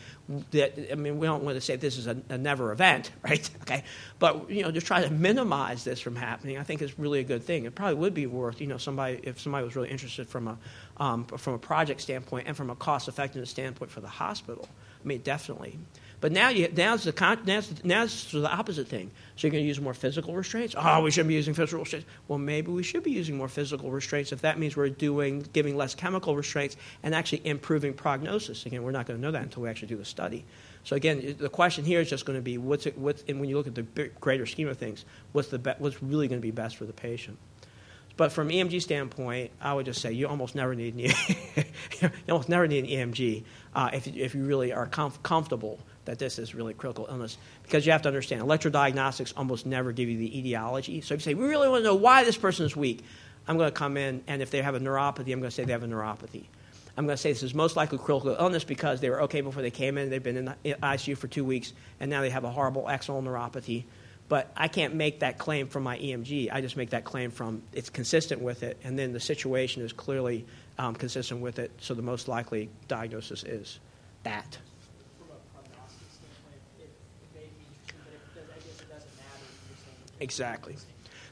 that. I mean, we don't want to say this is a, a, never event, right? Okay, but you know, just try to minimize this from happening. I think is really a good thing. It probably would be worth you know somebody if somebody was really interested from a um, from a project standpoint and from a cost effectiveness standpoint for the hospital. I mean, definitely. But now, you, now, it's the, now, it's, now it's the opposite thing. So you're going to use more physical restraints? Oh, we shouldn't be using physical restraints. Well, maybe we should be using more physical restraints if that means we're doing, giving less chemical restraints and actually improving prognosis. Again, we're not going to know that until we actually do the study. So again, the question here is just going to be what's it, what's, and when you look at the greater scheme of things, what's, the be, what's really going to be best for the patient? But from EMG standpoint, I would just say you almost never need an, you almost never need an EMG uh, if, if you really are comf- comfortable that this is really critical illness because you have to understand electrodiagnostics almost never give you the etiology. So if you say, we really want to know why this person is weak, I'm going to come in, and if they have a neuropathy, I'm going to say they have a neuropathy. I'm going to say this is most likely critical illness because they were okay before they came in, they've been in the ICU for two weeks, and now they have a horrible axonal neuropathy. But I can't make that claim from my EMG. I just make that claim from it's consistent with it, and then the situation is clearly um, consistent with it, so the most likely diagnosis is that. Exactly.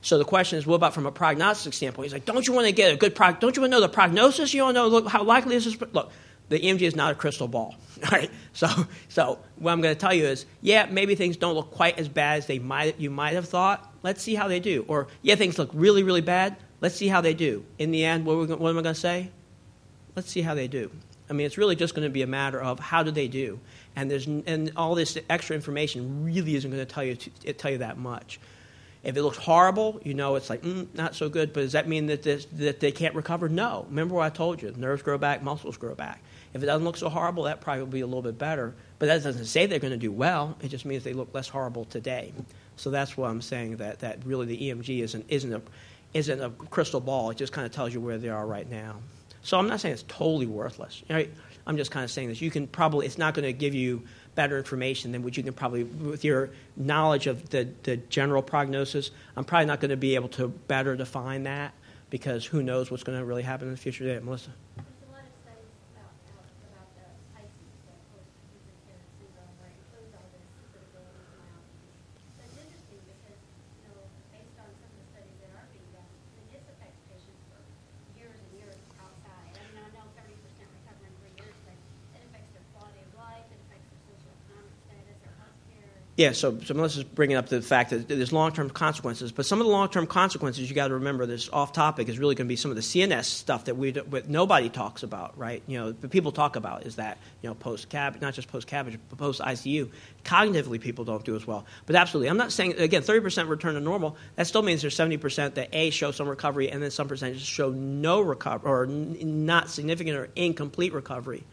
So the question is, what about from a prognostic standpoint? He's like, don't you want to get a good prog? Don't you want to know the prognosis? You want to know look, how likely is this? Look, the EMG is not a crystal ball. All right. So, so what I'm going to tell you is, yeah, maybe things don't look quite as bad as they might you might have thought. Let's see how they do. Or yeah, things look really really bad. Let's see how they do. In the end, what, we, what am I going to say? Let's see how they do. I mean, it's really just going to be a matter of how do they do, and there's and all this extra information really isn't going to tell you to, tell you that much. If it looks horrible, you know it's like mm, not so good. But does that mean that this, that they can't recover? No. Remember what I told you: nerves grow back, muscles grow back. If it doesn't look so horrible, that probably will be a little bit better. But that doesn't say they're going to do well. It just means they look less horrible today. So that's why I'm saying that that really the EMG isn't isn't a isn't a crystal ball. It just kind of tells you where they are right now. So I'm not saying it's totally worthless. I'm just kind of saying this. You can probably, it's not going to give you better information than what you can probably, with your knowledge of the, the general prognosis, I'm probably not going to be able to better define that because who knows what's going to really happen in the future. Yeah, Melissa? Yeah, so, so Melissa's bringing up the fact that there's long term consequences, but some of the long term consequences you got to remember. This off topic is really going to be some of the CNS stuff that we that nobody talks about, right? You know, people talk about is that you know post cab, not just post CABG, but post ICU. Cognitively, people don't do as well. But absolutely, I'm not saying again 30% return to normal. That still means there's 70% that a show some recovery, and then some percentages show no recovery or n- not significant or incomplete recovery.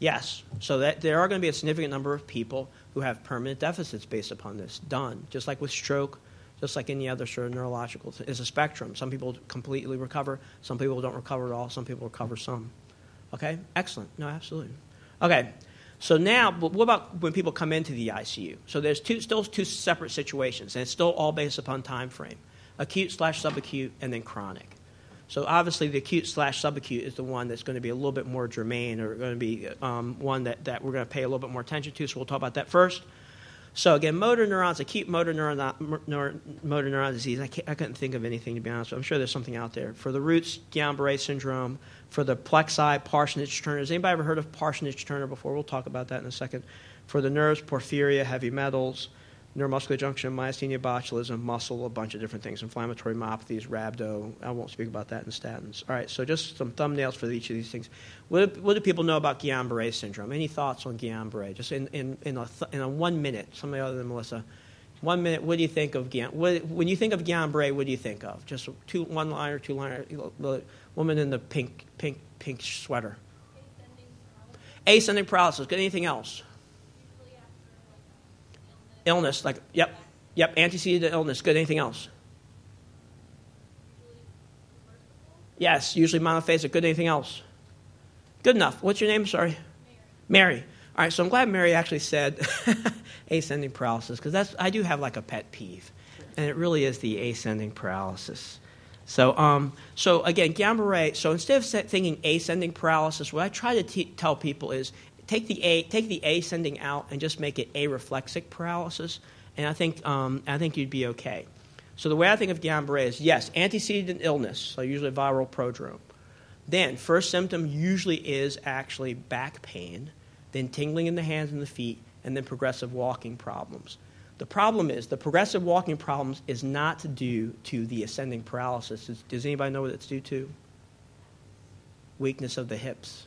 Yes, so that there are going to be a significant number of people who have permanent deficits based upon this. Done. Just like with stroke, just like any other sort of neurological, it's a spectrum. Some people completely recover, some people don't recover at all, some people recover some. Okay? Excellent. No, absolutely. Okay. So now, what about when people come into the ICU? So there's two, still two separate situations, and it's still all based upon time frame: acute slash subacute, and then chronic. So obviously, the acute slash subacute is the one that's going to be a little bit more germane, or going to be um, one that, that we're going to pay a little bit more attention to. So we'll talk about that first. So again, motor neurons, acute motor neuron, motor neuron disease. I, I, couldn't think of anything to be honest. But I'm sure there's something out there for the roots, Guillain-Barré syndrome. For the plexi, Parsonage-Turner. Has anybody ever heard of Parsonage-Turner before? We'll talk about that in a second. For the nerves, porphyria, heavy metals neuromuscular junction, myasthenia botulism, muscle, a bunch of different things, inflammatory myopathies, rhabdo. I won't speak about that in statins. All right, so just some thumbnails for each of these things. What do, what do people know about Guillain-Barré syndrome? Any thoughts on Guillain-Barré? Just in, in, in, a, th- in a one minute, somebody other than Melissa. One minute, what do you think of Guillain? What, when you think of Guillain-Barré, what do you think of? Just two, one liner, two liner, the woman in the pink, pink, pink sweater. Ascending paralysis. Good. Anything else? Illness, like, yep, yep, antecedent illness. Good. Anything else? Yes, usually monophasic. Good. Anything else? Good enough. What's your name? Sorry. Mary. Mary. All right, so I'm glad Mary actually said ascending paralysis because that's I do have like a pet peeve, and it really is the ascending paralysis. So, um, so again, Guillain-Barré. So instead of thinking ascending paralysis, what I try to t- tell people is take the A, take the A sending out and just make it areflexic paralysis, and I think, um, I think you'd be okay. So the way I think of Guillain-Barré is yes, antecedent illness, so usually viral prodrome. Then first symptom usually is actually back pain, then tingling in the hands and the feet, and then progressive walking problems. The problem is the progressive walking problems is not due to the ascending paralysis. Does anybody know what it's due to? Weakness of the hips.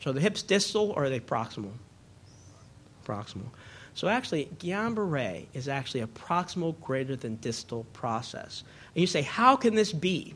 So the hips distal or are they proximal? Proximal. So actually, Guillain-Barré is actually a proximal greater than distal process. And you say, how can this be?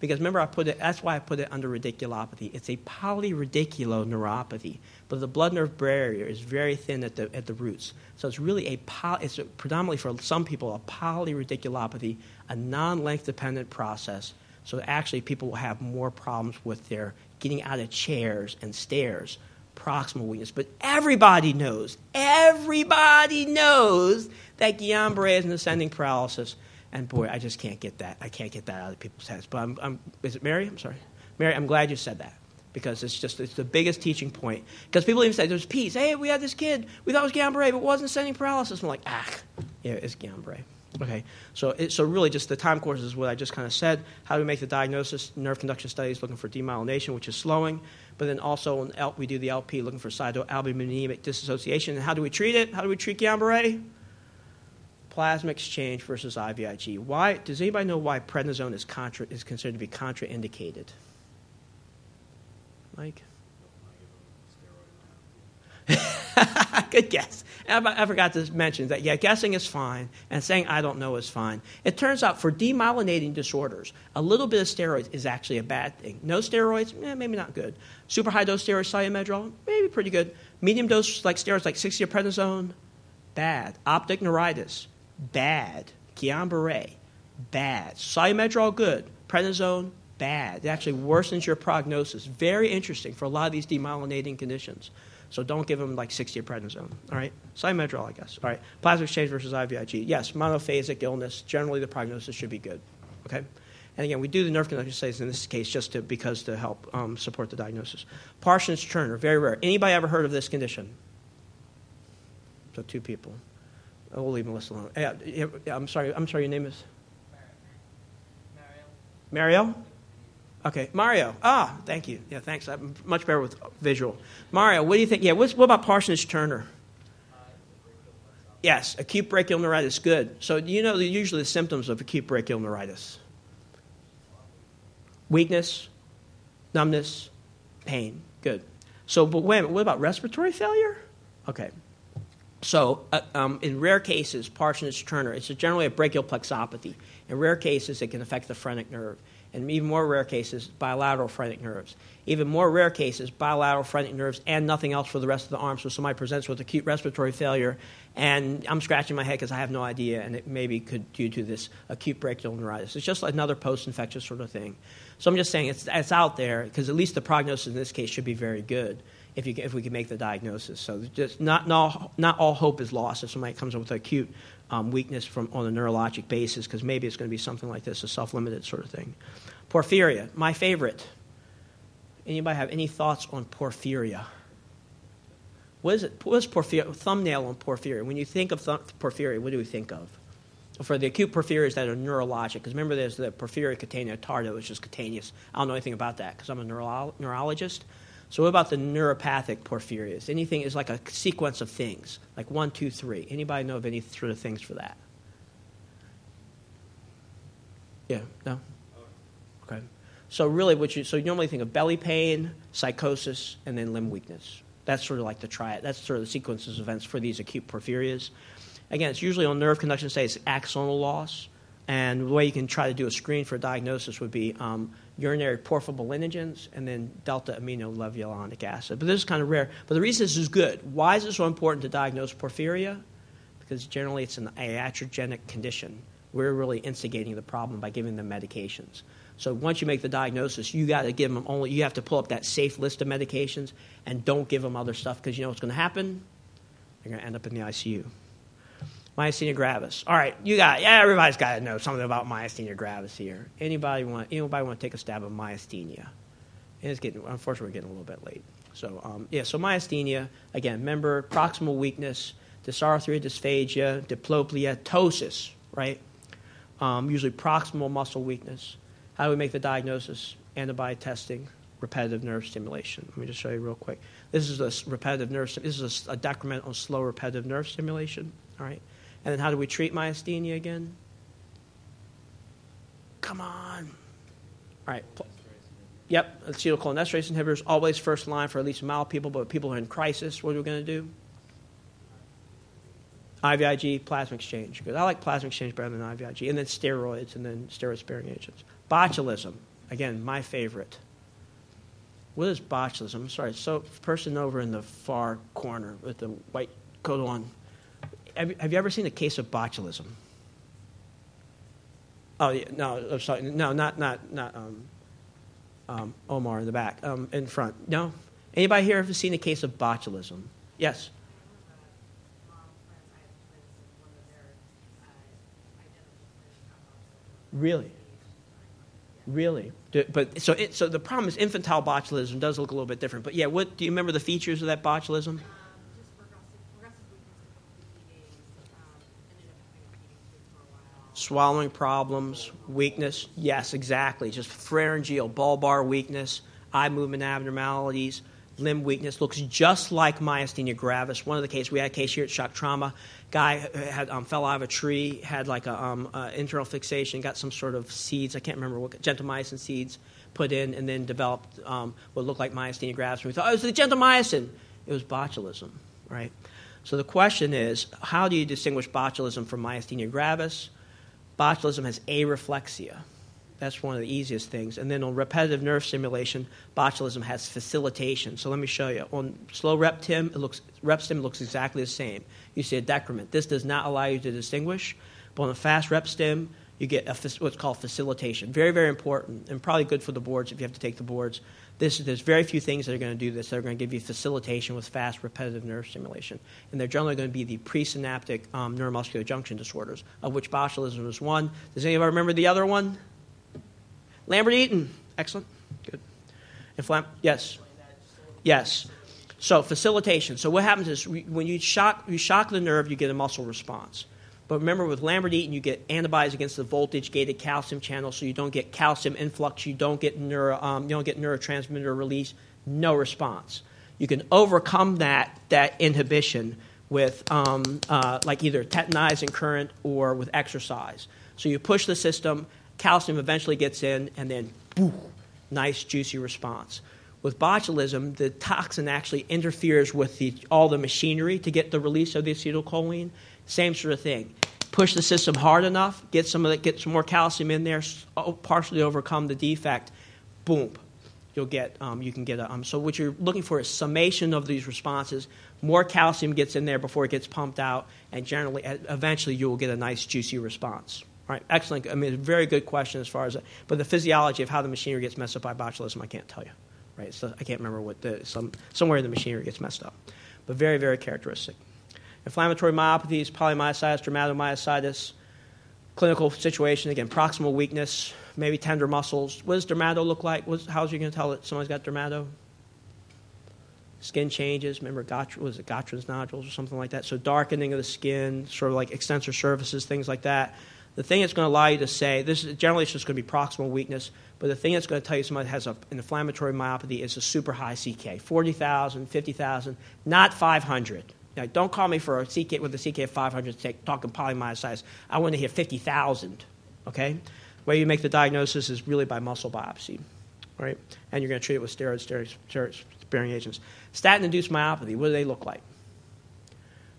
Because remember, I put it, that's why I put it under radiculopathy. It's a polyradiculoneuropathy, but the blood nerve barrier is very thin at the, at the roots. So it's really a, poly, it's a, predominantly for some people, a polyradiculopathy, a non length dependent process. So actually, people will have more problems with their getting out of chairs and stairs, proximal weakness. But everybody knows, everybody knows that Guillain-Barré is an ascending paralysis. And boy, I just can't get that. I can't get that out of people's heads. But I'm, I'm, is it Mary? I'm sorry. Mary, I'm glad you said that because it's just it's the biggest teaching point. Because people even say there's peace. Hey, we had this kid. We thought it was Guillain-Barré, but it wasn't ascending paralysis. I'm like, ah, yeah, it's Guillain-Barré. Okay, so it, so really, just the time course is what I just kind of said. How do we make the diagnosis? Nerve conduction studies looking for demyelination, which is slowing, but then also in we do the LP looking for cytoalbuminemic dissociation. And how do we treat it? How do we treat Guillain-Barré? Plasma exchange versus IVIG. Why does anybody know why prednisone is contra, is considered to be contraindicated? Mike. Good guess. I, forgot to mention that, yeah, guessing is fine, and saying I don't know is fine. It turns out for demyelinating disorders, a little bit of steroids is actually a bad thing. No steroids, eh, maybe not good. Super high dose steroids, Solumedrol, maybe pretty good. Medium dose like steroids like 60 prednisone, bad. Optic neuritis, bad. Guillain-Barré, bad. Solumedrol, good. Prednisone, bad. It actually worsens your prognosis. Very interesting for a lot of these demyelinating conditions. So don't give them like 60 of prednisone. All right? Solumedrol, I guess. All right. Plasma exchange versus IVIG. Yes, monophasic illness. Generally, the prognosis should be good. Okay? And again, we do the nerve conduction studies in this case just to, because to help um, support the diagnosis. Parsons Turner, very rare. Anybody ever heard of this condition? So two people. We'll leave Melissa alone. Yeah, I'm sorry. I'm sorry. Your name is Mario. Mario. Okay, Mario. Ah, thank you. Yeah, thanks. I'm much better with visual. Mario, what do you think? Yeah, what about Parsonage Turner? Yes, acute brachial neuritis. Good. So, you know usually the symptoms of acute brachial neuritis? Weakness, numbness, pain. Good. So, but wait minute, what about respiratory failure? Okay. So, uh, um, in rare cases, Parsonage Turner, it's generally a brachial plexopathy. In rare cases, it can affect the phrenic nerve and even more rare cases, bilateral phrenic nerves. Even more rare cases, bilateral phrenic nerves and nothing else for the rest of the arm. So somebody presents with acute respiratory failure, and I'm scratching my head because I have no idea, and it maybe could due to this acute brachial neuritis. It's just another post-infectious sort of thing. So I'm just saying it's, it's out there because at least the prognosis in this case should be very good if, you, if we can make the diagnosis. So just not, not, not all hope is lost if somebody comes in with acute um, weakness from, on a neurologic basis, because maybe it's going to be something like this, a self-limited sort of thing. Porphyria, my favorite. Anybody have any thoughts on porphyria? What is it? What is porphyria? Thumbnail on porphyria. When you think of th- porphyria, what do we think of? For the acute porphyrias that are neurologic, because remember there's the porphyria cutaneous tarda, which is cutaneous. I don't know anything about that because I'm a neuro- neurologist. So what about the neuropathic porphyrias? Anything is like a sequence of things, like one, two, three. Anybody know of any sort of things for that? Yeah, no. Okay. So really, what you so you normally think of belly pain, psychosis, and then limb weakness. That's sort of like the triad. That's sort of the sequences of events for these acute porphyrias. Again, it's usually on nerve conduction states, axonal loss, and the way you can try to do a screen for a diagnosis would be um, urinary porphobilinogens, and then delta amino aminolevulinic acid. But this is kind of rare. But the reason this is good, why is it so important to diagnose porphyria? Because generally it's an iatrogenic condition. We're really instigating the problem by giving them medications. So once you make the diagnosis, you got to give them only. You have to pull up that safe list of medications and don't give them other stuff because you know what's going to happen. They're going to end up in the ICU. Myasthenia gravis. All right, you got yeah. Everybody's got to know something about myasthenia gravis here. Anybody want anybody want to take a stab at myasthenia? And it's getting unfortunately we're getting a little bit late. So um, yeah, so myasthenia again. Remember proximal weakness, dysarthria, dysphagia, diplopia, ptosis. Right. Um, usually proximal muscle weakness. How do we make the diagnosis? Antibody testing, repetitive nerve stimulation. Let me just show you real quick. This is a repetitive nerve. This is a, a decrement on slow repetitive nerve stimulation. All right. And then how do we treat myasthenia again? Come on. All right. Yep, acetylcholinesterase inhibitors, always first line for at least mild people, but people who are in crisis, what are we going to do? IVIG, plasma exchange. Because I like plasma exchange better than IVIG. And then steroids, and then steroid sparing agents. Botulism, again, my favorite. What is botulism? I'm sorry, so person over in the far corner with the white coat on have, you ever seen a case of botulism? Oh yeah, no, I'm sorry, no, not not not um, um, Omar in the back, um, in front. No, anybody here ever seen a case of botulism? Yes. Really? Really? But so it, so the problem is infantile botulism does look a little bit different. But yeah, what do you remember the features of that botulism? Swallowing problems, weakness. Yes, exactly. Just pharyngeal, bulbar weakness, eye movement abnormalities, limb weakness. Looks just like myasthenia gravis. One of the cases, we had a case here at Shock Trauma. Guy had um, fell out of a tree, had like a um, uh, internal fixation, got some sort of seeds. I can't remember what gentamicin seeds put in, and then developed um, what looked like myasthenia gravis. And we thought, oh, it was the gentamicin. It was botulism, right? So the question is, how do you distinguish botulism from myasthenia gravis? Botulism has areflexia. That's one of the easiest things. And then on repetitive nerve stimulation, botulism has facilitation. So let me show you. On slow rep-stim, it looks, rep-stim looks exactly the same. You see a decrement. This does not allow you to distinguish. But on a fast rep-stim, you get a, what's called facilitation. Very, very important, and probably good for the boards if you have to take the boards. This, there's very few things that are going to do this that are going to give you facilitation with fast, repetitive nerve stimulation. And they're generally going to be the presynaptic um, neuromuscular junction disorders, of which botulism is one. Does anybody remember the other one? Lambert Eaton. Excellent. Good. Inflam- yes. Yes. So facilitation. So what happens is when you shock, you shock the nerve, you get a muscle response. But remember, with Lambert-Eaton, you get antibodies against the voltage-gated calcium channel, so you don't get calcium influx, you don't get neuro, um, you don't get neurotransmitter release, no response. You can overcome that that inhibition with um, uh, like either tetanizing current or with exercise. So you push the system, calcium eventually gets in, and then boo, nice juicy response. With botulism, the toxin actually interferes with the, all the machinery to get the release of the acetylcholine. Same sort of thing. Push the system hard enough, get some of the, get some more calcium in there, partially overcome the defect. Boom, you'll get um, you can get a. Um, so what you're looking for is summation of these responses. More calcium gets in there before it gets pumped out, and generally, eventually, you will get a nice juicy response. All right, excellent. I mean, very good question as far as, but the physiology of how the machinery gets messed up by botulism, I can't tell you right? So I can't remember what the some somewhere the machinery gets messed up, but very very characteristic. Inflammatory myopathies, polymyositis, dermatomyositis, clinical situation again, proximal weakness, maybe tender muscles. What does dermato look like? What's, how's you going to tell that someone's got dermato? Skin changes. Remember, Gott, was it Gottron's nodules or something like that? So darkening of the skin, sort of like extensor surfaces, things like that. The thing that's going to allow you to say this is generally it's just going to be proximal weakness, but the thing that's going to tell you somebody has a, an inflammatory myopathy is a super high CK 40,000, 50,000, not 500. Now, don't call me for a CK with a CK of 500 talking polymyositis. I want to hear 50,000. Okay? Way you make the diagnosis is really by muscle biopsy. Right? And you're going to treat it with steroids, steroid, steroid sparing agents. Statin induced myopathy, what do they look like?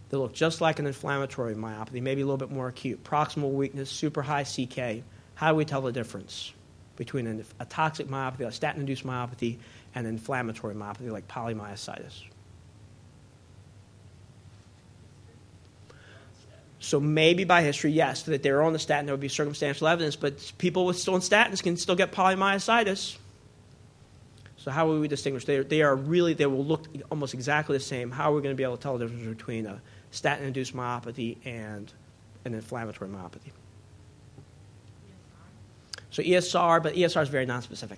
They look just like an inflammatory myopathy, maybe a little bit more acute. Proximal weakness, super high CK. How do we tell the difference between a toxic myopathy, a statin induced myopathy, and an inflammatory myopathy like polymyositis? So maybe by history, yes, that they're on the statin, there would be circumstantial evidence, but people with still on statins can still get polymyositis. So how will we distinguish? They, they are really, they will look almost exactly the same. How are we going to be able to tell the difference between a statin induced myopathy and an inflammatory myopathy. So ESR, but ESR is very nonspecific.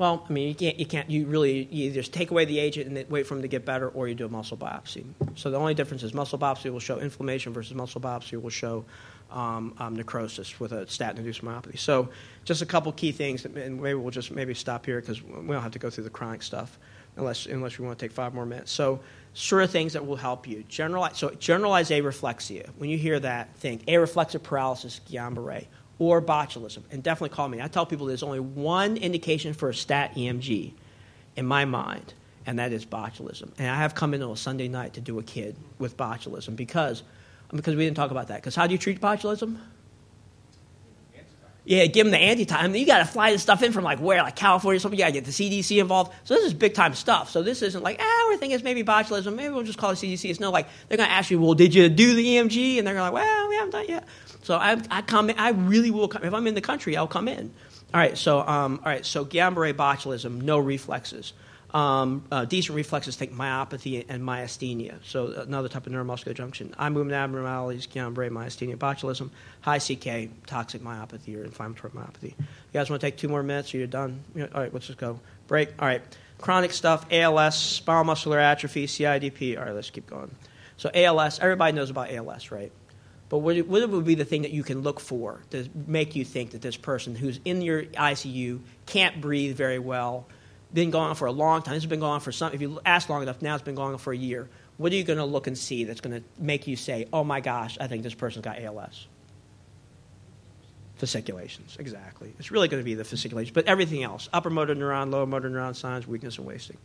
Well, I mean, you can't, you can't, you really, you either take away the agent and wait for them to get better, or you do a muscle biopsy. So the only difference is muscle biopsy will show inflammation versus muscle biopsy will show um, um, necrosis with a statin-induced myopathy. So just a couple key things, and maybe we'll just maybe stop here because we don't have to go through the chronic stuff unless, unless we want to take five more minutes. So, sort of things that will help you. Generalize, so, generalize areflexia. When you hear that, think areflexive paralysis, Guillain-Barré, or botulism, and definitely call me. I tell people there's only one indication for a stat EMG in my mind, and that is botulism. And I have come in on a Sunday night to do a kid with botulism because, because we didn't talk about that. Because how do you treat botulism? Yeah, give them the anti-time. You got to fly this stuff in from like where, like California or something. You got to get the CDC involved. So this is big time stuff. So this isn't like, ah, we're thinking it's maybe botulism. Maybe we'll just call it CDC. It's no like they're going to ask you, well, did you do the EMG? And they're going to like, well, we haven't done it yet. So I, I come. In, I really will come. If I'm in the country, I'll come in. All right. So um, all right. So Guillain-Barré botulism, no reflexes. Um, uh, decent reflexes think myopathy and myasthenia, so another type of neuromuscular junction. Eye movement abnormalities, Guillain-Barré, myasthenia, botulism, high CK, toxic myopathy or inflammatory myopathy. You guys want to take two more minutes or you're done? All right, let's just go. Break. All right. Chronic stuff, ALS, spinal muscular atrophy, CIDP. All right, let's keep going. So ALS, everybody knows about ALS, right? But what, what would be the thing that you can look for to make you think that this person who's in your ICU can't breathe very well, been going on for a long time. This has been going on for some. If you ask long enough, now it's been going on for a year. What are you going to look and see that's going to make you say, "Oh my gosh, I think this person's got ALS"? Fasciculations, exactly. It's really going to be the fasciculations, but everything else: upper motor neuron, lower motor neuron signs, weakness and wasting.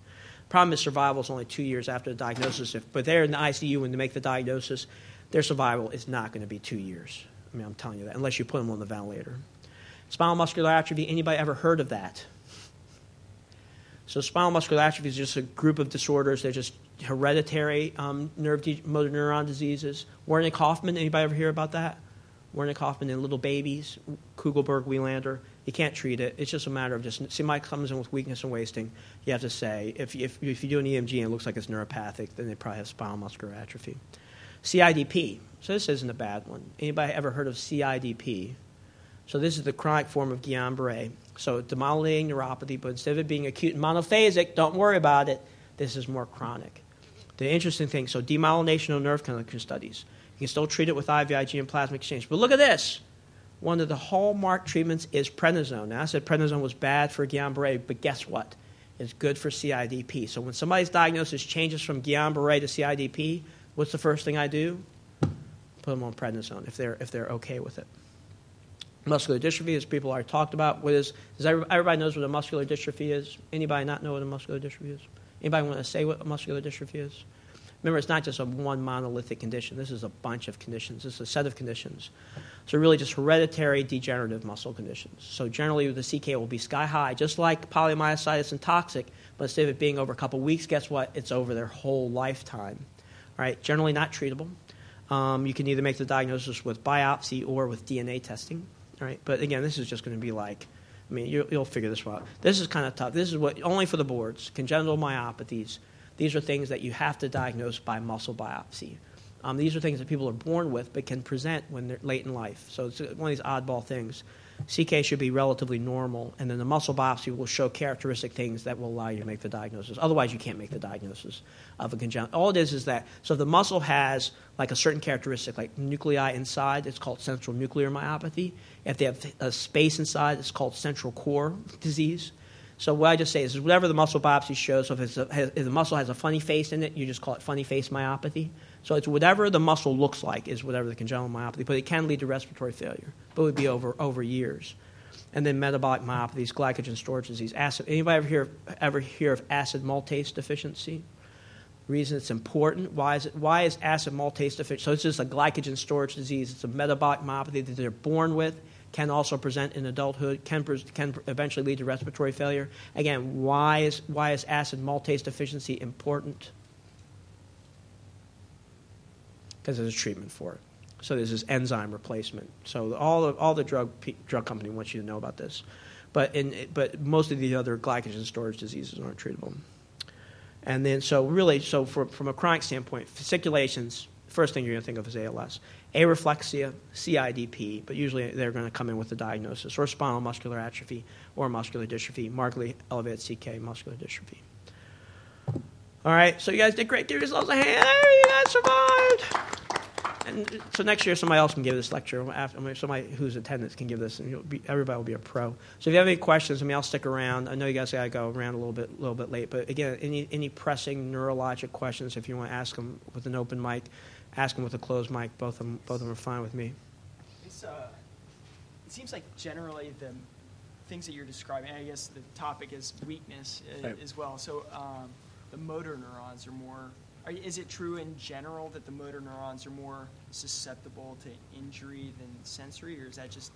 Problem is, survival is only two years after the diagnosis. If, but they're in the ICU when they make the diagnosis, their survival is not going to be two years. I mean, I'm telling you that, unless you put them on the ventilator. Spinal muscular atrophy. Anybody ever heard of that? So spinal muscular atrophy is just a group of disorders. They're just hereditary um, nerve de- motor neuron diseases. Werdnig-Hoffmann, anybody ever hear about that? Werdnig-Hoffmann in little babies, Kugelberg, Welander. You can't treat it. It's just a matter of just somebody comes in with weakness and wasting. You have to say if if, if you do an EMG and it looks like it's neuropathic, then they probably have spinal muscular atrophy. CIDP. So this isn't a bad one. Anybody ever heard of CIDP? So this is the chronic form of Guillain-Barré. So demyelinating neuropathy, but instead of it being acute and monophasic, don't worry about it. This is more chronic. The interesting thing, so demyelination of nerve conduction studies. You can still treat it with IVIG and plasma exchange. But look at this. One of the hallmark treatments is prednisone. Now, I said prednisone was bad for Guillain-Barré, but guess what? It's good for CIDP. So when somebody's diagnosis changes from Guillain-Barré to CIDP, what's the first thing I do? Put them on prednisone if they're, if they're okay with it. Muscular dystrophy, as people already talked about, what is, does everybody knows what a muscular dystrophy is? Anybody not know what a muscular dystrophy is? Anybody want to say what a muscular dystrophy is? Remember, it's not just a one monolithic condition. This is a bunch of conditions. This is a set of conditions. So really just hereditary degenerative muscle conditions. So generally the CK will be sky high, just like polymyositis and toxic, but instead of it being over a couple weeks, guess what? It's over their whole lifetime. Right? Generally not treatable. Um, you can either make the diagnosis with biopsy or with DNA testing. Right? But again, this is just going to be like, I mean, you, will figure this out. This is kind of tough. This is what only for the boards. Congenital myopathies. These are things that you have to diagnose by muscle biopsy. Um, these are things that people are born with but can present when they're late in life. So it's one of these oddball things. CK should be relatively normal, and then the muscle biopsy will show characteristic things that will allow you to make the diagnosis. Otherwise, you can't make the diagnosis of a congenital. All it is is that so if the muscle has like a certain characteristic, like nuclei inside, it's called centronuclear myopathy. If they have a space inside, it's called central core disease. So what I just say is, whatever the muscle biopsy shows, so if, a, if, the muscle has a funny face in it, you just call it funny face myopathy. So it's whatever the muscle looks like is whatever the congenital myopathy, but it can lead to respiratory failure, but it would be over, over years. And then metabolic myopathies, glycogen storage disease, acid. Anybody ever hear, ever hear of acid maltase deficiency? Reason it's important. Why is, it, why is acid maltase deficient? So it's just a glycogen storage disease. It's a metabolic myopathy that they're born with can also present in adulthood, can, can eventually lead to respiratory failure. Again, why is, why is acid maltase deficiency important? Because there's a treatment for it. So there's this enzyme replacement. So all the, all the drug, drug company wants you to know about this. But, in, but most of the other glycogen storage diseases aren't treatable. And then, so really, so for, from a chronic standpoint, fasciculations, first thing you're going to think of is ALS areflexia, CIDP, but usually they're going to come in with a diagnosis, or spinal muscular atrophy, or muscular dystrophy, markedly elevated CK muscular dystrophy. All right, so you guys did great. Give yourselves a hand. You guys survived. And so next year, somebody else can give this lecture. After, somebody who's attendance can give this, and be, everybody will be a pro. So if you have any questions, I mean, I'll stick around. I know you guys got to go around a little bit, a little bit late, but again, any any pressing neurologic questions, if you want to ask them with an open mic, ask them with a closed mic. Both of them, both of them are fine with me. Uh, it seems like generally the things that you're describing, I guess the topic is weakness uh, right. as well. So um, the motor neurons are more. Are, is it true in general that the motor neurons are more susceptible to injury than sensory, or is that just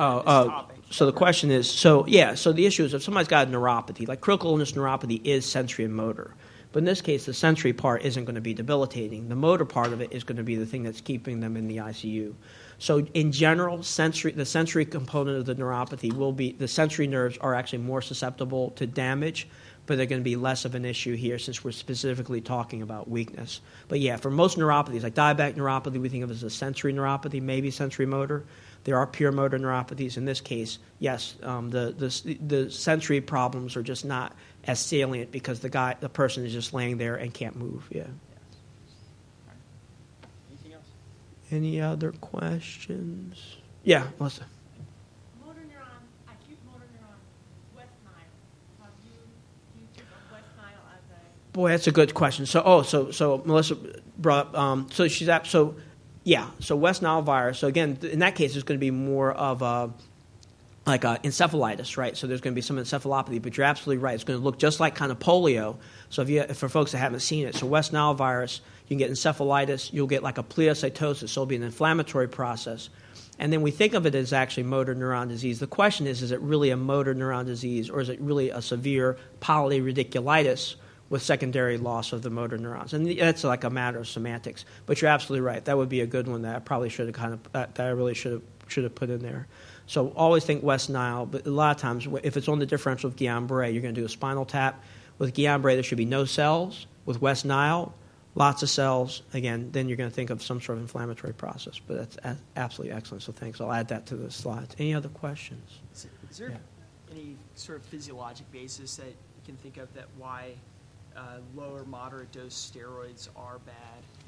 Oh, uh, so the question is, so yeah, so the issue is if somebody's got a neuropathy, like critical illness neuropathy is sensory and motor. But in this case, the sensory part isn't going to be debilitating. The motor part of it is going to be the thing that's keeping them in the ICU. So, in general, sensory, the sensory component of the neuropathy will be the sensory nerves are actually more susceptible to damage, but they're going to be less of an issue here since we're specifically talking about weakness. But yeah, for most neuropathies, like diabetic neuropathy, we think of as a sensory neuropathy, maybe sensory motor. There are pure motor neuropathies. In this case, yes, um, the, the, the sensory problems are just not as salient because the guy, the person is just laying there and can't move. Yeah. Anything else? Any other questions? Yeah, Melissa. Motor neuron, acute motor neuron, West Nile. Have you, do you think of West Nile as a? Boy, that's a good question. So, oh, so so Melissa brought up. Um, so she's at so. Yeah, so West Nile virus. So again, in that case, it's going to be more of a like uh, encephalitis, right? So there's going to be some encephalopathy, but you're absolutely right. It's going to look just like kind of polio. So if you, for folks that haven't seen it, so West Nile virus, you can get encephalitis. You'll get like a pleocytosis, so it'll be an inflammatory process. And then we think of it as actually motor neuron disease. The question is, is it really a motor neuron disease or is it really a severe polyradiculitis with secondary loss of the motor neurons? And that's like a matter of semantics. But you're absolutely right. That would be a good one that I probably should have kind of, uh, that I really should have, should have put in there. So always think West Nile, but a lot of times if it's on the differential of Guillain-Barré, you're going to do a spinal tap. With Guillain-Barré, there should be no cells. With West Nile, lots of cells. Again, then you're going to think of some sort of inflammatory process. But that's absolutely excellent. So thanks. I'll add that to the slides. Any other questions? Is, is there yeah. any sort of physiologic basis that you can think of that why uh, lower moderate dose steroids are bad?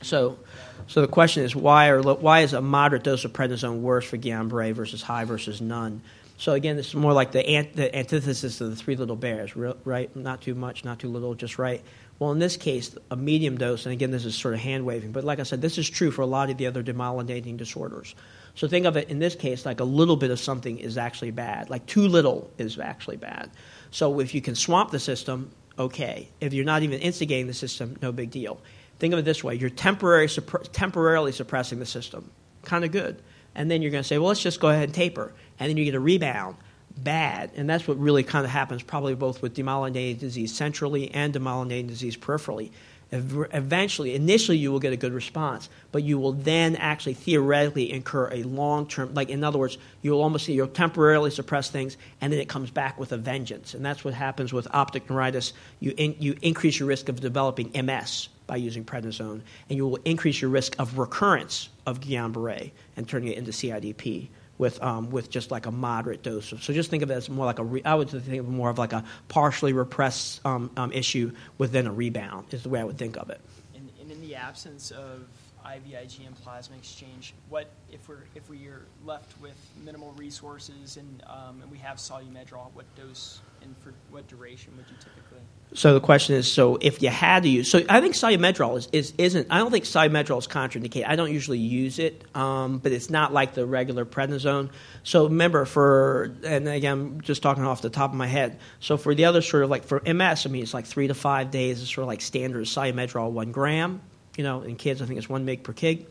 So, so the question is why are why is a moderate dose of prednisone worse for Guillain-Barré versus high versus none? So again, this is more like the, ant- the antithesis of the three little bears, right? Not too much, not too little, just right. Well, in this case, a medium dose, and again, this is sort of hand waving, but like I said, this is true for a lot of the other demyelinating disorders. So think of it in this case like a little bit of something is actually bad, like too little is actually bad. So if you can swamp the system, okay. If you're not even instigating the system, no big deal. Think of it this way you're temporary, temporarily suppressing the system. Kind of good. And then you're going to say, well, let's just go ahead and taper. And then you get a rebound. Bad. And that's what really kind of happens probably both with demyelinating disease centrally and demyelinating disease peripherally. Eventually, initially, you will get a good response, but you will then actually theoretically incur a long term, like in other words, you'll almost see you'll temporarily suppress things and then it comes back with a vengeance. And that's what happens with optic neuritis. You, in, you increase your risk of developing MS by using prednisone, and you will increase your risk of recurrence of Guillain-Barré and turning it into CIDP with um, with just like a moderate dose. So just think of it as more like a re- I would think of more of like a partially repressed um, um, issue within a rebound is the way I would think of it. And, and in the absence of IVIG and plasma exchange, what if we're if we are left with minimal resources and um, and we have solumedrol, what dose and for what duration would you typically? So the question is, so if you had to use, so I think solumedrol is, is isn't. I don't think solumedrol is contraindicated. I don't usually use it, um, but it's not like the regular prednisone. So remember, for and again, I'm just talking off the top of my head. So for the other sort of like for MS, I mean, it's like three to five days. It's sort of like standard solumedrol, one gram. You know, in kids, I think it's one mg per kg.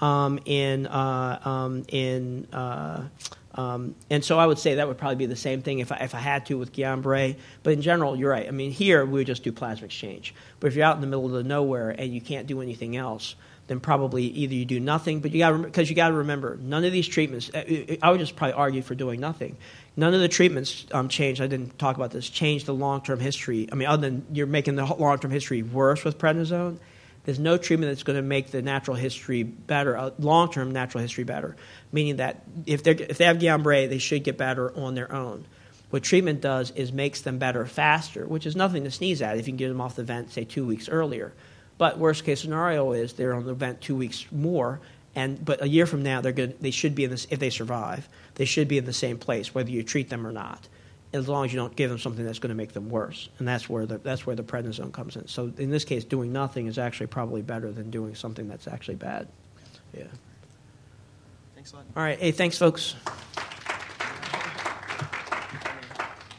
Um, in uh, um, in uh, um, and so I would say that would probably be the same thing if I, if I had to with Guillain-Barré. But in general, you're right. I mean, here we would just do plasma exchange. But if you're out in the middle of the nowhere and you can't do anything else, then probably either you do nothing. But you got because you got to remember, none of these treatments. Uh, uh, I would just probably argue for doing nothing. None of the treatments um, change. I didn't talk about this. Change the long term history. I mean, other than you're making the long term history worse with prednisone there's no treatment that's going to make the natural history better, uh, long term natural history better. Meaning that if, they if they have Guillain-Barré, they should get better on their own. What treatment does is makes them better faster, which is nothing to sneeze at if you can get them off the vent, say, two weeks earlier. But worst case scenario is they're on the vent two weeks more, and but a year from now they're good. They should be in this if they survive. They should be in the same place whether you treat them or not as long as you don't give them something that's going to make them worse. And that's where the, that's where the prednisone comes in. So in this case, doing nothing is actually probably better than doing something that's actually bad. Yeah. Thanks a lot. All right. Hey, thanks, folks.